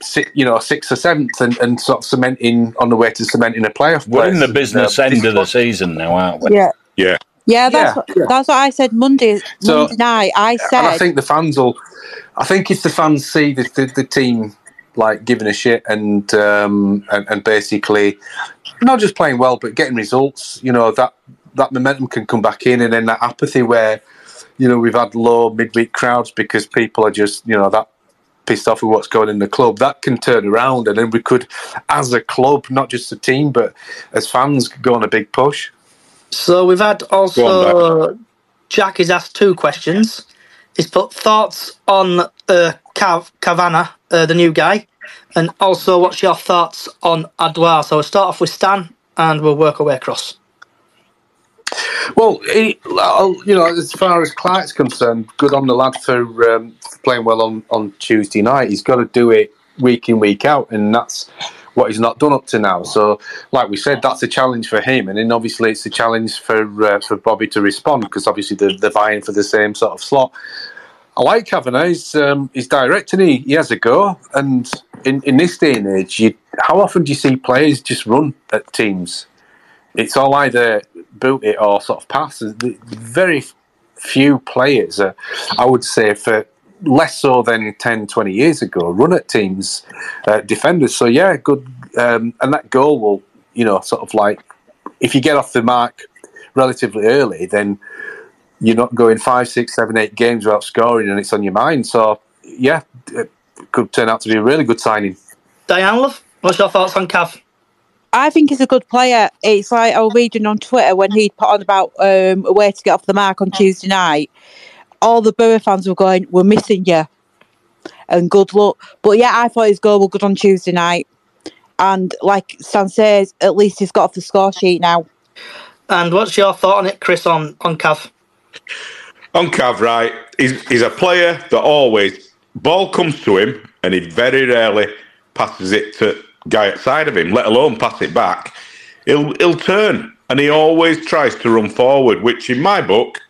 Six, you know, sixth or seventh, and, and sort of cementing on the way to cementing a playoff. We're in the business Uh, end of the season now, aren't we? Yeah. Yeah. Yeah, that's Yeah, what, yeah. that's what I said Monday So- Monday night. I and I think the fans will. I think if the fans see the, the, the team like giving a shit and, um, and and basically not just playing well but getting results, you know that that momentum can come back in, and then that apathy where you know we've had low midweek crowds because people are just you know that pissed off with what's going in the club. That can turn around, and then we could, as a club, not just a team, but as fans, go on a big push. So we've had also Jack has asked two questions. He's put thoughts on uh, Cav Kavanagh, uh, the new guy, and also what's your thoughts on Oduor. So we'll start off with Stan, and we'll work our way across. Well, he, you know, as far as Clarke's concerned, good on the lad for, um, playing well on, on Tuesday night. He's got to do it week in, week out, and that's what he's not done up to now. So, like we said, that's a challenge for him, and then obviously it's a challenge for uh, for Bobby to respond because obviously they're, they're vying for the same sort of slot. I like Kavanagh. He's, um, he's direct and he, he has a go. And in, in this day and age, you, how often do you see players just run at teams? It's all either boot it or sort of pass. Very few players, I would say, for less so than 10, 20 years ago, run at teams, uh, defenders. So, yeah, good. Um, and that goal will, you know, sort of like, if you get off the mark relatively early, then you're not going five, six, seven, eight games without scoring, and it's on your mind. So, yeah, it could turn out to be a really good signing. Diane Love, what's your thoughts on Cav? I think he's a good player. It's like I was reading on Twitter when he put on about um, a way to get off the mark on Tuesday night. All the Borough fans were going, "We're missing you." and good luck. But yeah, I thought his goal was good on Tuesday night. And like Stan says, at least he's got off the score sheet now. And what's your thought on it, Chris, on, on Cav? On Cav, right, he's, he's a player that always, ball comes to him and he very rarely passes it to guy outside of him, let alone pass it back. He'll, he'll turn and he always tries to run forward, which in my book,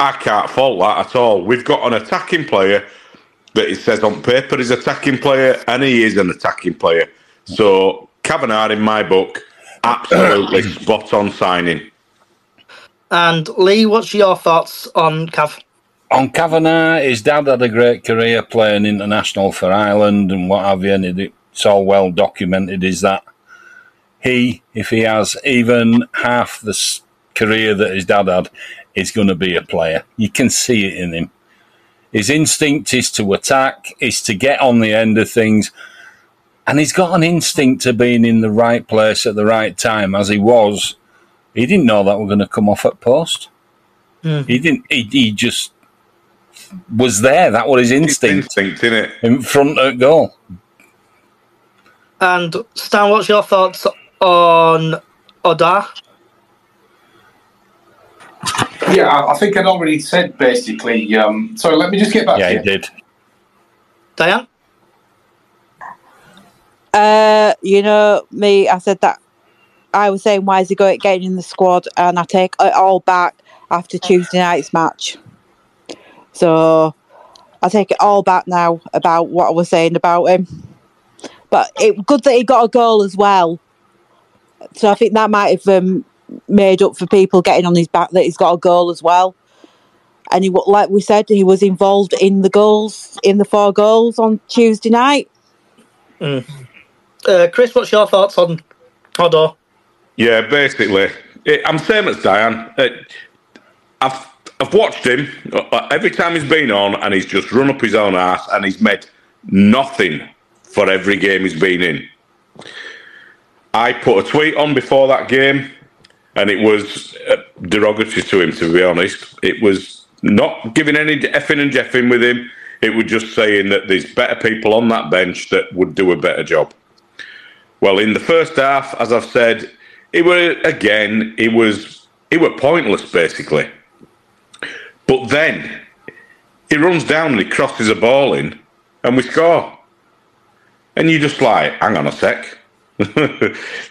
I can't fault that at all. We've got an attacking player that it says on paper is attacking player, and he is an attacking player. So Kavanagh, in my book, absolutely spot on signing. And Lee, what's your thoughts on Cav? On Kavanagh, his dad had a great career playing international for Ireland and what have you, and it's all well documented. Is that he, if he has even half the career that his dad had, is going to be a player. You can see it in him. His instinct is to attack, is to get on the end of things. And he's got an instinct to being in the right place at the right time, as he was. He didn't know that we're going to come off at post. Mm. He didn't. He, he just was there. That was his instinct. instinct, innit? In front of goal. And Stan, what's your thoughts on Oduor? Yeah, I I think I'd already said basically. Um, sorry, let me just get back Yeah, to he you. did. Diane? Uh, you know, me, I said that I was saying, why is he going getting in the squad? And I take it all back after Tuesday night's match. So I take it all back now about what I was saying about him. But it good that he got a goal as well. So I think that might have um, made up for people getting on his back that he's got a goal as well. And he, like we said, he was involved in the goals, in the four goals on Tuesday night. Mm. Uh, Chris, what's your thoughts on Oduor? Yeah, basically, I'm same as Diane. Uh, I've I've watched him uh, every time he's been on, and he's just run up his own ass, and he's made nothing for every game he's been in. I put a tweet on before that game, and it was uh, derogatory to him. To be honest, it was not giving any effing and jeffing with him. It was just saying that there's better people on that bench that would do a better job. Well, in the first half, as I've said, it were again, it was it were pointless basically. But then he runs down and he crosses a ball in, and we score. And you just like, hang on a sec.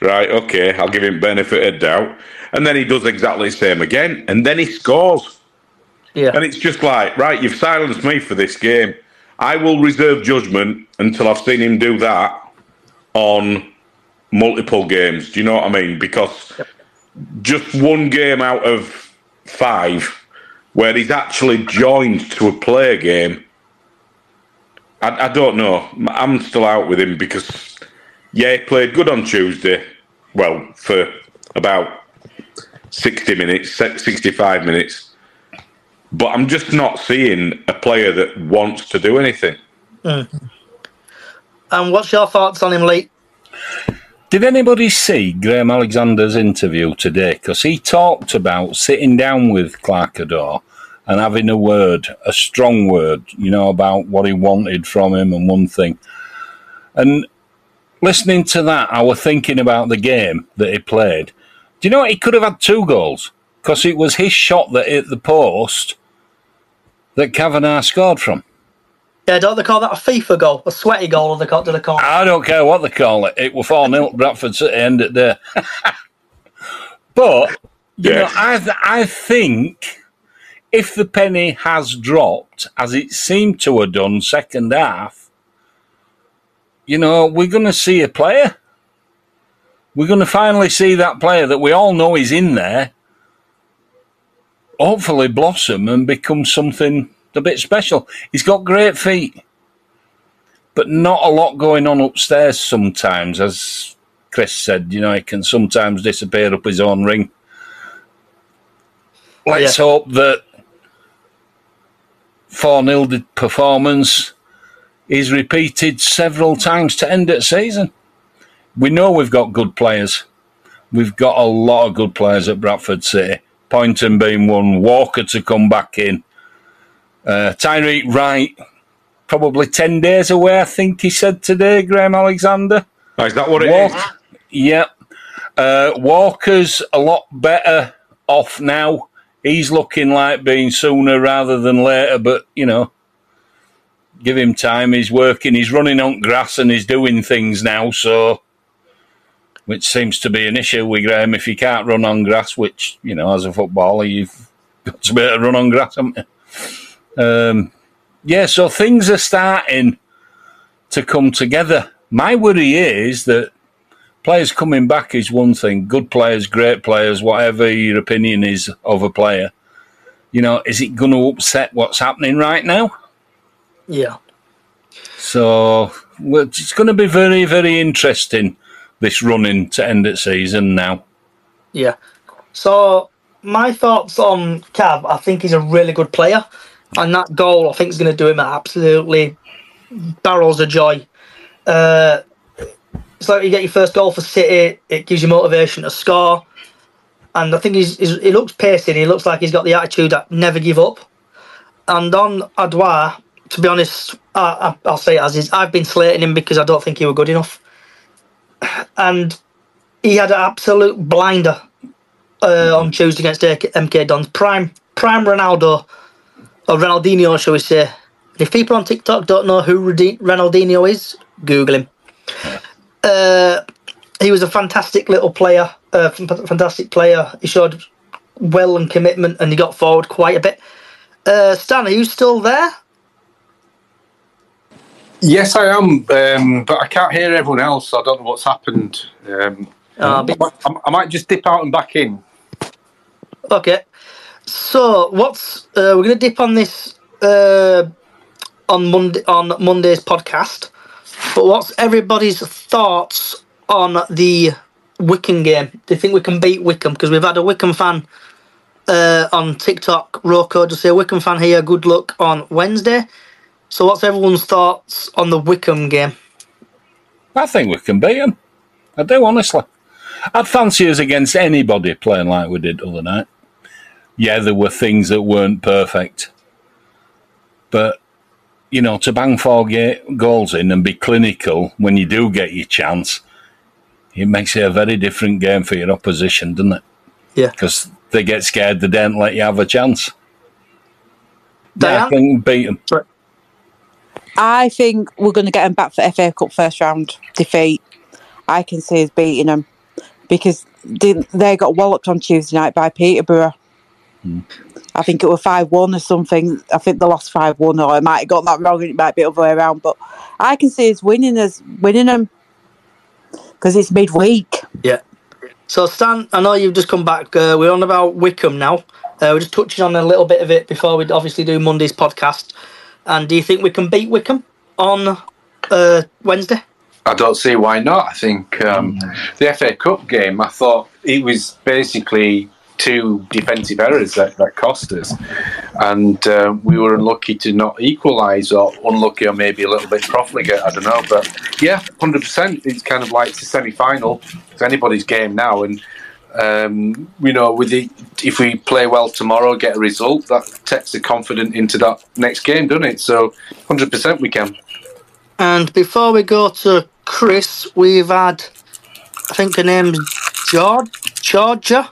right, okay, I'll give him benefit of doubt. And then he does exactly the same again, and then he scores. Yeah. And it's just like, right, you've silenced me for this game. I will reserve judgment until I've seen him do that on multiple games. Do you know what I mean? Because just one game out of five where he's actually joined to a player game, I, I don't know. I'm still out with him because, yeah, he played good on Tuesday. Well, for about 60 minutes, 65 minutes. But I'm just not seeing a player that wants to do anything. Mm. And what's your thoughts on him, Lee? Did anybody see Graham Alexander's interview today? Because he talked about sitting down with Clarke Oduor and having a word, a strong word, you know, about what he wanted from him and one thing. And listening to that, I was thinking about the game that he played. Do you know what? He could have had two goals because it was his shot that hit the post that Kavanagh scored from. Yeah, don't they call that a FIFA goal? A sweaty goal, or they call, do they call it? I don't care what they call it. It was 4 0 Bradford City ended there. but, you Yeah. know, I, th- I think if the penny has dropped, as it seemed to have done second half, you know, we're going to see a player. We're going to finally see that player that we all know is in there hopefully blossom and become something a bit special. He's got great feet, but not a lot going on upstairs sometimes. As Chris said, you know, he can sometimes disappear up his own ring. Oh, Let's hope that 4 0 performance is repeated several times to end at season. We know we've got good players. We've got a lot of good players at Bradford City. Pointon being one, Walker to come back in, uh, Tyreik Wright probably 10 days away, I think he said today, Graham Alexander. Oh, is that what it Walk- is? Yeah. Uh, Walker's a lot better off now. He's looking like being sooner rather than later, but, you know, give him time. He's working, he's running on grass and he's doing things now, so. Which seems to be an issue with Graham if you can't run on grass, which, you know, as a footballer, you've got to be able to run on grass, haven't you? Um, yeah, so things are starting to come together. My worry is that players coming back is one thing. Good players, great players, whatever your opinion is of a player. You know, is it going to upset what's happening right now? Yeah. So well, it's going to be very, very interesting this running to end at season now. Yeah. So my thoughts on Cav, I think he's a really good player, and that goal I think is going to do him absolutely barrels of joy. Uh, it's like you get your first goal for City, it gives you motivation to score, and I think he's, he's he looks pacey. and He looks like he's got the attitude that never give up. And on Oduor, to be honest, I, I, I'll say it as is. I've been slating him because I don't think he was good enough, and he had an absolute blinder uh, on Tuesday against MK Dons. Prime, prime Ronaldo, or Ronaldinho, shall we say. If people on TikTok don't know who Rodi- Ronaldinho is, Google him. Uh, he was a fantastic little player, uh, fantastic player. He showed will and commitment, and he got forward quite a bit. Uh, Stan, are you still there? Yes, I am, um, but I can't hear everyone else. I don't know what's happened. Um, Ah, I, might, I might just dip out and back in. Okay. So what's uh, we're going to dip on this uh, on Monday on Monday's podcast. But what's everybody's thoughts on the Wycombe game? Do you think we can beat Wycombe? Because we've had a Wycombe fan uh, on TikTok, Rocco, to say Wycombe fan here. Good luck on Wednesday. So what's everyone's thoughts on the Wycombe game? I think we can beat them. I do, honestly. I'd fancy us against anybody playing like we did the other night. Yeah, there were things that weren't perfect. But, you know, to bang four ga- goals in and be clinical when you do get your chance, it makes it a very different game for your opposition, doesn't it? Yeah. Because they get scared, they don't let you have a chance. Yeah, I Diane? think beat them. I think we're going to get them back for FA Cup first round defeat. I can see us beating them because they, they got walloped on Tuesday night by Peterborough. I think it was 5 1 or something. I think they lost 5 1, or I might have got that wrong and it might be the other way around. But I can see us winning us winning them because it's midweek. Yeah. So Stan, I know you've just come back. Uh, we're on about Wycombe now. Uh, we're just touching on a little bit of it before we obviously do Monday's podcast. And do you think we can beat Wycombe on uh, Wednesday? I don't see why not. I think um, the FA Cup game, I thought it was basically two defensive errors that, that cost us. And uh, we were unlucky to not equalise, or unlucky, or maybe a little bit profligate, I don't know. But yeah, 100%. It's kind of like it's a semi final. It's anybody's game now. And, um, you know, with the, if we play well tomorrow, get a result, that takes the confidence into that next game, doesn't it? So 100% we can. And before we go to Chris, we've had, I think her name's George, Georgia.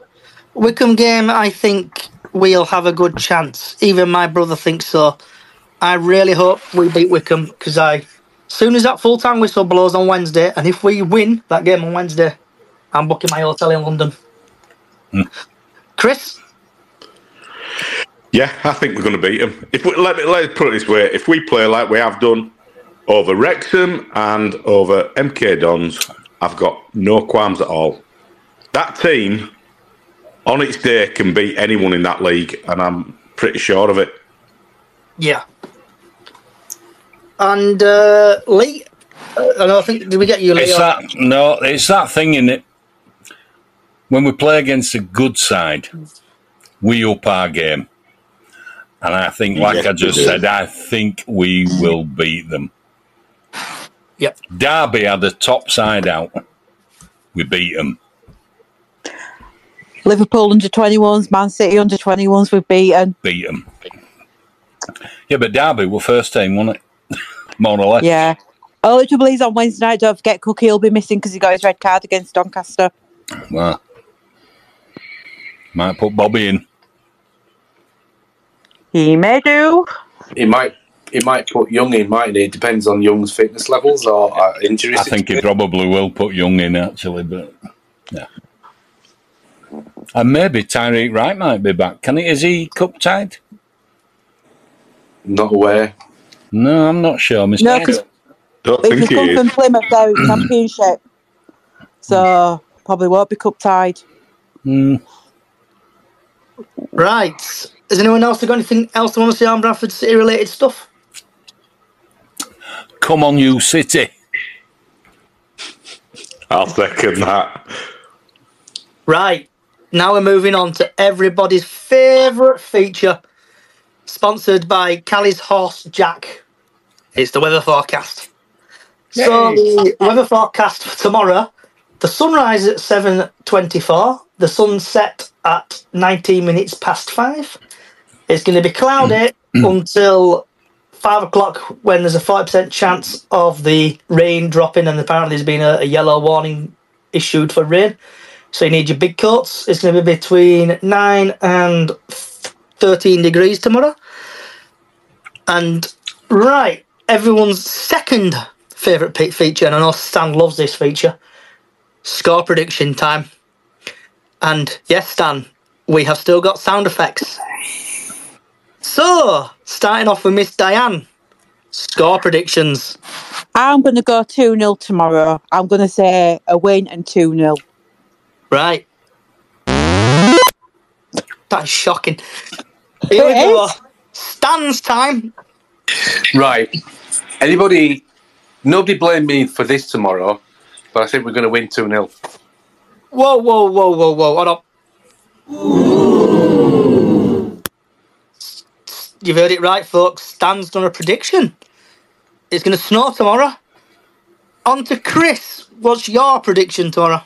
Wycombe game, I think we'll have a good chance. Even my brother thinks so. I really hope we beat Wycombe because I, as soon as that full time whistle blows on Wednesday, and if we win that game on Wednesday, I'm booking my hotel in London. Hmm. Chris, Yeah, I think we're going to beat them. If we, let me let's put it this way: if we play like we have done over Wrexham and over MK Dons, I've got no qualms at all. That team, on its day, can beat anyone in that league, and I'm pretty sure of it. yeah. And uh, Lee, uh, I I think did we get you, Lee? It's that no, it's that thing in it. When we play against a good side, we up our game, and I think, like Yes, I just said, I think we will beat them. Yep. Derby had the top side out. We beat them. Liverpool under 21s, Man City under 21s, we've beaten. Beat them. Yeah, but Derby were first team, wasn't it? more or less. Yeah. Only trouble is on Wednesday night, don't forget Cookie will be missing because he got his red card against Doncaster. Well, might put Bobby in. He may do. He might. He might put Young in, mightn't he? It depends on Young's fitness levels or uh, injuries. I think he probably will put Young in actually, but yeah. And maybe Tyreik Wright might be back. Can he? Is he cup tied? Not aware. No, I'm not sure, Mr. No, because Don't he's come from Plymouth there in championship. So probably won't be cup tied. Hmm. Right. Has anyone else got anything else they want to say on Bradford City related stuff? Come on, you City. I'll second that. Right. Now we're moving on to everybody's favourite feature, sponsored by Callie's Horse Jack. It's the weather forecast. So the weather forecast for tomorrow: the sunrise at seven twenty-four, the sunset at nineteen minutes past five. It's going to be cloudy mm. Mm. until five o'clock when there's a five percent chance of the rain dropping, and apparently there's been a, a yellow warning issued for rain. So you need your big coats. It's going to be between nine and thirteen degrees tomorrow. And right, everyone's second favourite feature, and I know Stan loves this feature. Score prediction time. And yes, Stan, we have still got sound effects. So, starting off with Miss Diane, score predictions. I'm going to go 2 0 tomorrow. I'm going to say a win and 2 0. Right. That's shocking. Here we go. is. Stan's time. Right. Anybody? Nobody blame me for this tomorrow, but I think we're going to win two 0 Whoa, whoa, whoa, whoa, whoa. Hold on. You've heard it right, folks. Stan's done a prediction. It's going to snow tomorrow. On to Chris. What's your prediction tomorrow?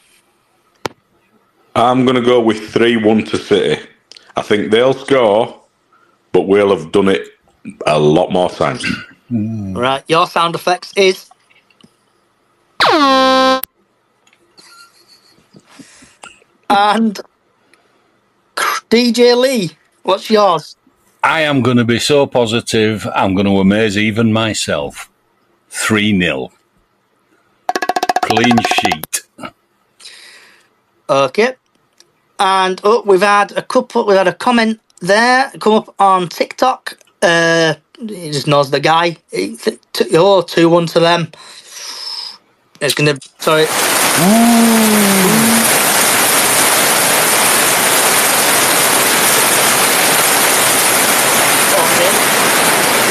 I'm going to go with 3 1 to City. I think they'll score, but we'll have done it a lot more times. Right, your sound effects is. And DJ Lee, what's yours? I am going to be so positive, I'm going to amaze even myself. 3 0. Clean sheet. Okay. And oh, we've had a couple. We've had a comment there come up on TikTok. Uh, he just knows the guy. He th- t- oh, two one to them. It's gonna. Sorry. Okay.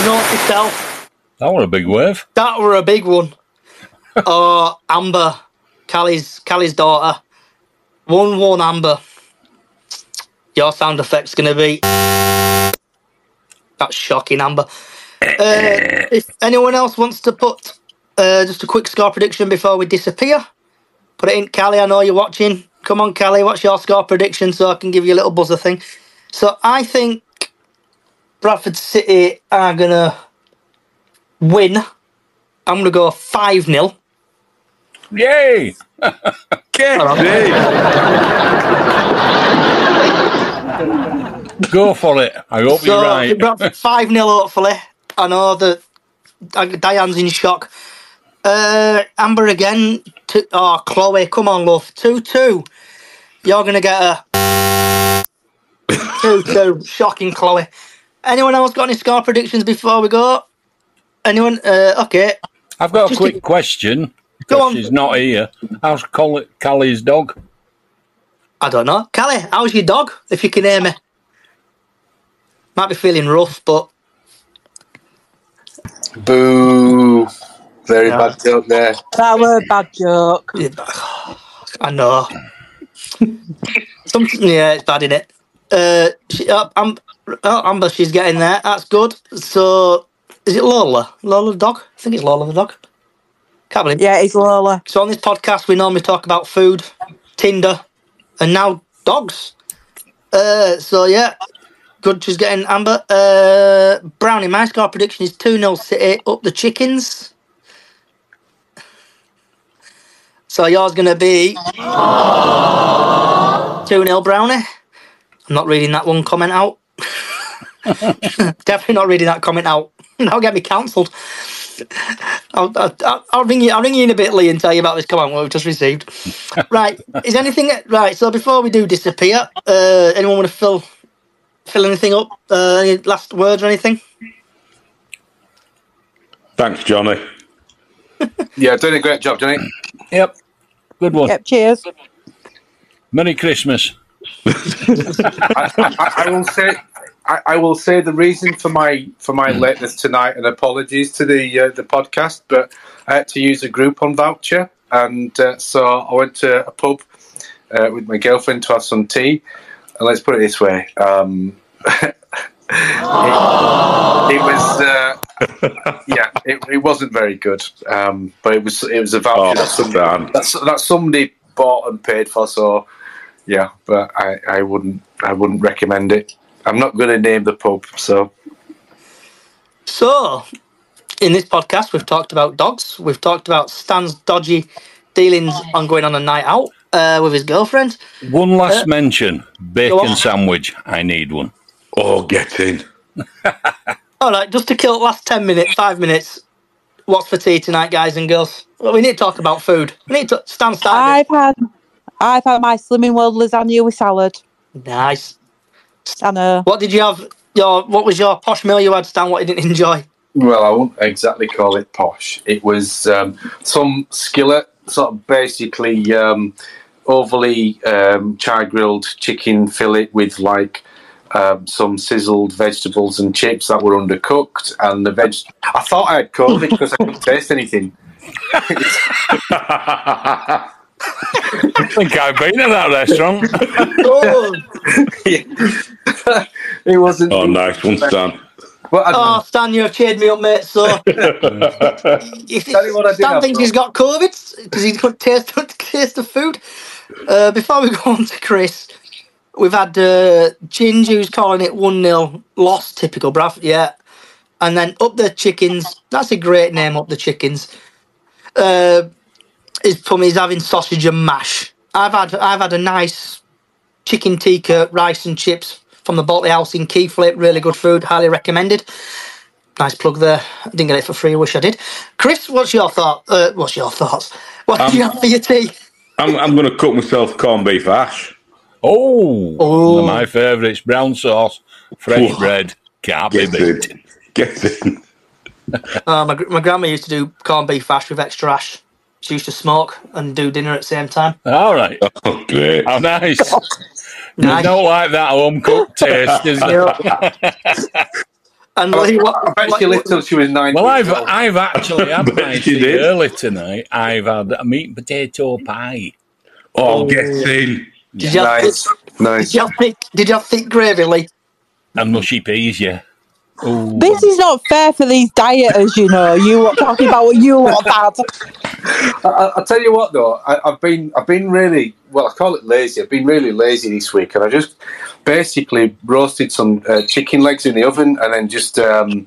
Note yourself. That was a big wave. That were a big one. oh, Amber, Callie's Callie's daughter. One one Amber. Your sound effect's gonna be. That's shocking, Amber. Uh, if anyone else wants to put uh, just a quick score prediction before we disappear, put it in, Callie. I know you're watching. Come on, Callie. What's your score prediction so I can give you a little buzzer thing? So I think Bradford City are gonna win. I'm gonna go five 0 Yay! Go for it. I hope So, you're right. 5 0, hopefully. I know that uh, Diane's in shock. Uh, Amber again. Oh, Chloe, come on, love. 2 2. You're going to get a 2 2. Shocking, Chloe. Anyone else got any score predictions before we go? Anyone? Uh, okay. I've got a quick give- question. Go on. She's not here. How's Callie's dog? I don't know. Callie, how's your dog? If you can hear me. Might be feeling rough, but Boo! Very Yeah. bad joke there. That was a bad joke. I know. Some, yeah, it's bad in it. Uh, she, uh, Am- oh, Amber, she's getting there. That's good. So, is it Lola? Lola the dog? I think it's Lola the dog. Can't believe. Yeah, it's Lola. So on this podcast, we normally talk about food, Tinder, and now dogs. Uh, so yeah, good. She's getting Amber. Uh, Brownie, my score prediction is 2 0 City up the chickens. So yours going to be 2 0 Brownie. I'm not reading that one comment out. Definitely not reading that comment out. That'll get me cancelled. I'll, I'll, I'll ring you. I'll ring you in a bit, Lee, and tell you about this comment we've just received. right, is anything right? So before we do disappear, uh, anyone want to fill fill anything up? Uh, any last words or anything? Thanks, Johnny. yeah, doing a great job, Johnny. Yep. Good one. Yep, cheers. Merry Christmas. I, I, I will say, I, I will say the reason for my for my lateness tonight, and apologies to the uh, the podcast, but I had to use a Groupon voucher, and uh, so I went to a pub uh, with my girlfriend to have some tea. And let's put it this way: um, it, it was, uh, yeah, it, it wasn't very good, um, but it was it was a voucher that, somebody, that, that somebody bought and paid for. So yeah, but I, I wouldn't I wouldn't recommend it. I'm not going to name the pub, so So, in this podcast, we've talked about dogs. We've talked about Stan's dodgy dealings on going on a night out uh, with his girlfriend. One last Uh, mention bacon sandwich. I need one. Oh, get in. All right, just to kill the last 10 minutes, five minutes. What's for tea tonight, guys and girls? Well, we need to talk about food. We need to stand started. I've had I've had my Slimming World lasagna with salad. Nice. I know. What did you have? Your What was your posh meal you had, Stan? What you didn't enjoy? well, I won't exactly call it posh. It was um, some skillet, sort of basically um, overly um, char grilled chicken fillet with like. Um, some sizzled vegetables and chips that were undercooked, and the veg. I thought I had COVID because I couldn't taste anything. I think I've been to that restaurant. oh, it wasn't. Oh, nice one, Stan. Well, I, oh, Stan, you've cheered me up, mate. So, if Tell you what I did Stan thinks he's got COVID because he couldn't taste, taste the food. Uh, before we go on to Chris, we've had uh, calling it 1 0 loss, typical Braff, yeah. And then Up the Chickens, that's a great name, Up the Chickens. Uh, is for me is having sausage and mash. I've had I've had a nice chicken tikka, rice and chips from the Balti House in Keighley. Really good food, highly recommended. Nice plug there. I didn't get it for free. I wish I did. Chris, what's your thought? Uh, what's your thoughts? What do Um, you have for your tea? I'm, I'm going to cook myself corned beef hash. Oh, Oh. one of my favourites. Brown sauce, fresh Whoa. bread. Can't be Get beat. in. Get in. Uh, my, my grandma used to do corned beef hash with extra ash. She used to smoke and do dinner at the same time. All right. Oh, great. How nice. Nice. You don't like that home cooked taste, is it? And Lee, what, I bet what- she lived till she was nine. Well, I've I've actually had my tea early tonight. I've had a meat and potato pie. Oh, oh. get in. did you have nice, thick, nice. did you have thick, did you have thick gravy, Lee? And mushy peas, yeah. Ooh. This is not fair for these dieters, you know. You were talking about what you lot had. I, I- I'll tell you what though, I, I've been I've been really well. I call it lazy. I've been really lazy this week, and I just basically roasted some uh, chicken legs in the oven, and then just um,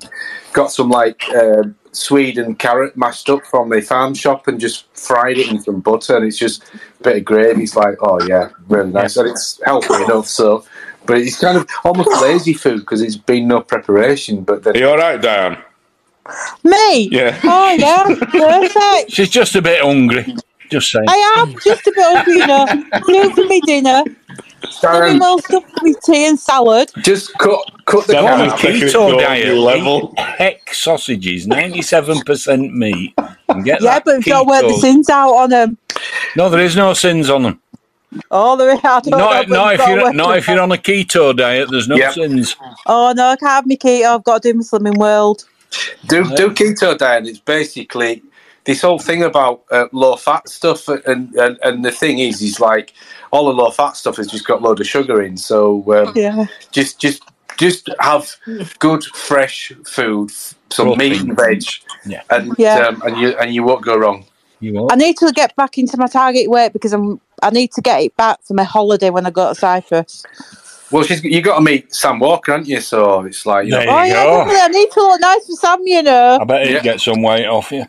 got some like uh, swede and carrot mashed up from the farm shop, and just fried it in some butter, and it's just a bit of gravy. It's like oh yeah, really nice, and it's healthy enough. So, but it's kind of almost lazy food because it's been no preparation. But then Are you all right, Diane? Me? Yeah. Oh, yeah. Perfect. She's just a bit hungry. Just saying. I am just a bit hungry, you know. Two for me dinner. Slimming World stuff for me tea and salad. just cut cut the Go on carrot. a it to keto a diet. level. Heck sausages, ninety-seven percent meat, and get Yeah, that but don't wear the sins out on them. No, there is no sins on them. Oh, the I don't know, Not, not if you're not if you're on a keto diet. There's no Yep. sins. Oh, no, I can't have me keto. I've got to do my Slimming World. Do do keto diet. It's basically this whole thing about uh, low fat stuff, and, and and the thing is, is like all the low fat stuff has just got a load of sugar in. So um, Yeah. just just just have good fresh food, some Protein. meat and veg, Yeah. and Yeah. um, and you and you won't go wrong. You won't. I need to get back into my target weight because I'm. I need to get it back for my holiday when I go to Cyprus. Well, she's, you got to meet Sam Walker, haven't you? So it's like, you There know, you Oh yeah, go. definitely. I need to look nice for Sam, you know. I bet he'd Yeah. get some weight off you.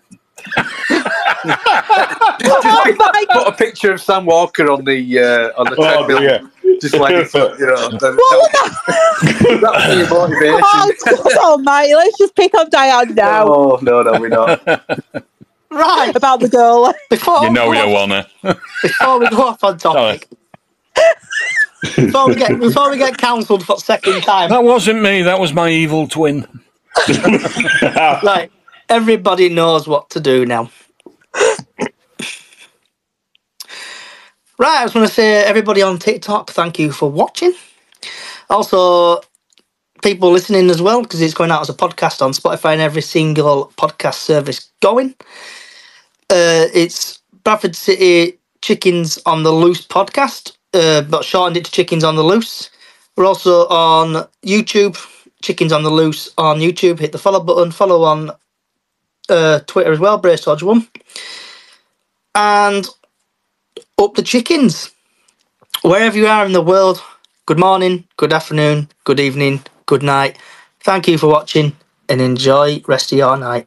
oh my put a picture of Sam Walker on the uh, on the Oh, treadmill, dear. just like it's, you know, that, What that, that would be your motivation. Oh, God almighty, let's just pick on Diane now Oh no, no, we're not. Right. about the girl. Before, You know we you go off, wanna. before we go off on topic, before we get before we get cancelled for the second time, That wasn't me. That was my evil twin. like Everybody knows what to do now. Right, I just want to say everybody on TikTok, thank you for watching. Also, people listening as well, because it's going out as a podcast on Spotify and every single podcast service going. Uh, it's Bradford City Chickens on the Loose podcast, uh, but shortened it to Chickens on the Loose. We're also on YouTube, Chickens on the Loose on YouTube. Hit the follow button, follow on uh, Twitter as well, Brace Dodge One. And up the chickens. Wherever you are in the world, good morning, good afternoon, good evening, good night. Thank you for watching and enjoy rest of your night.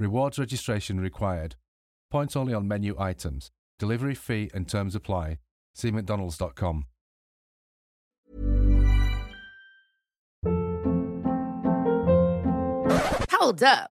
Rewards registration required. Points only on menu items. Delivery fee and terms apply. See McDonald's.com. Hold up.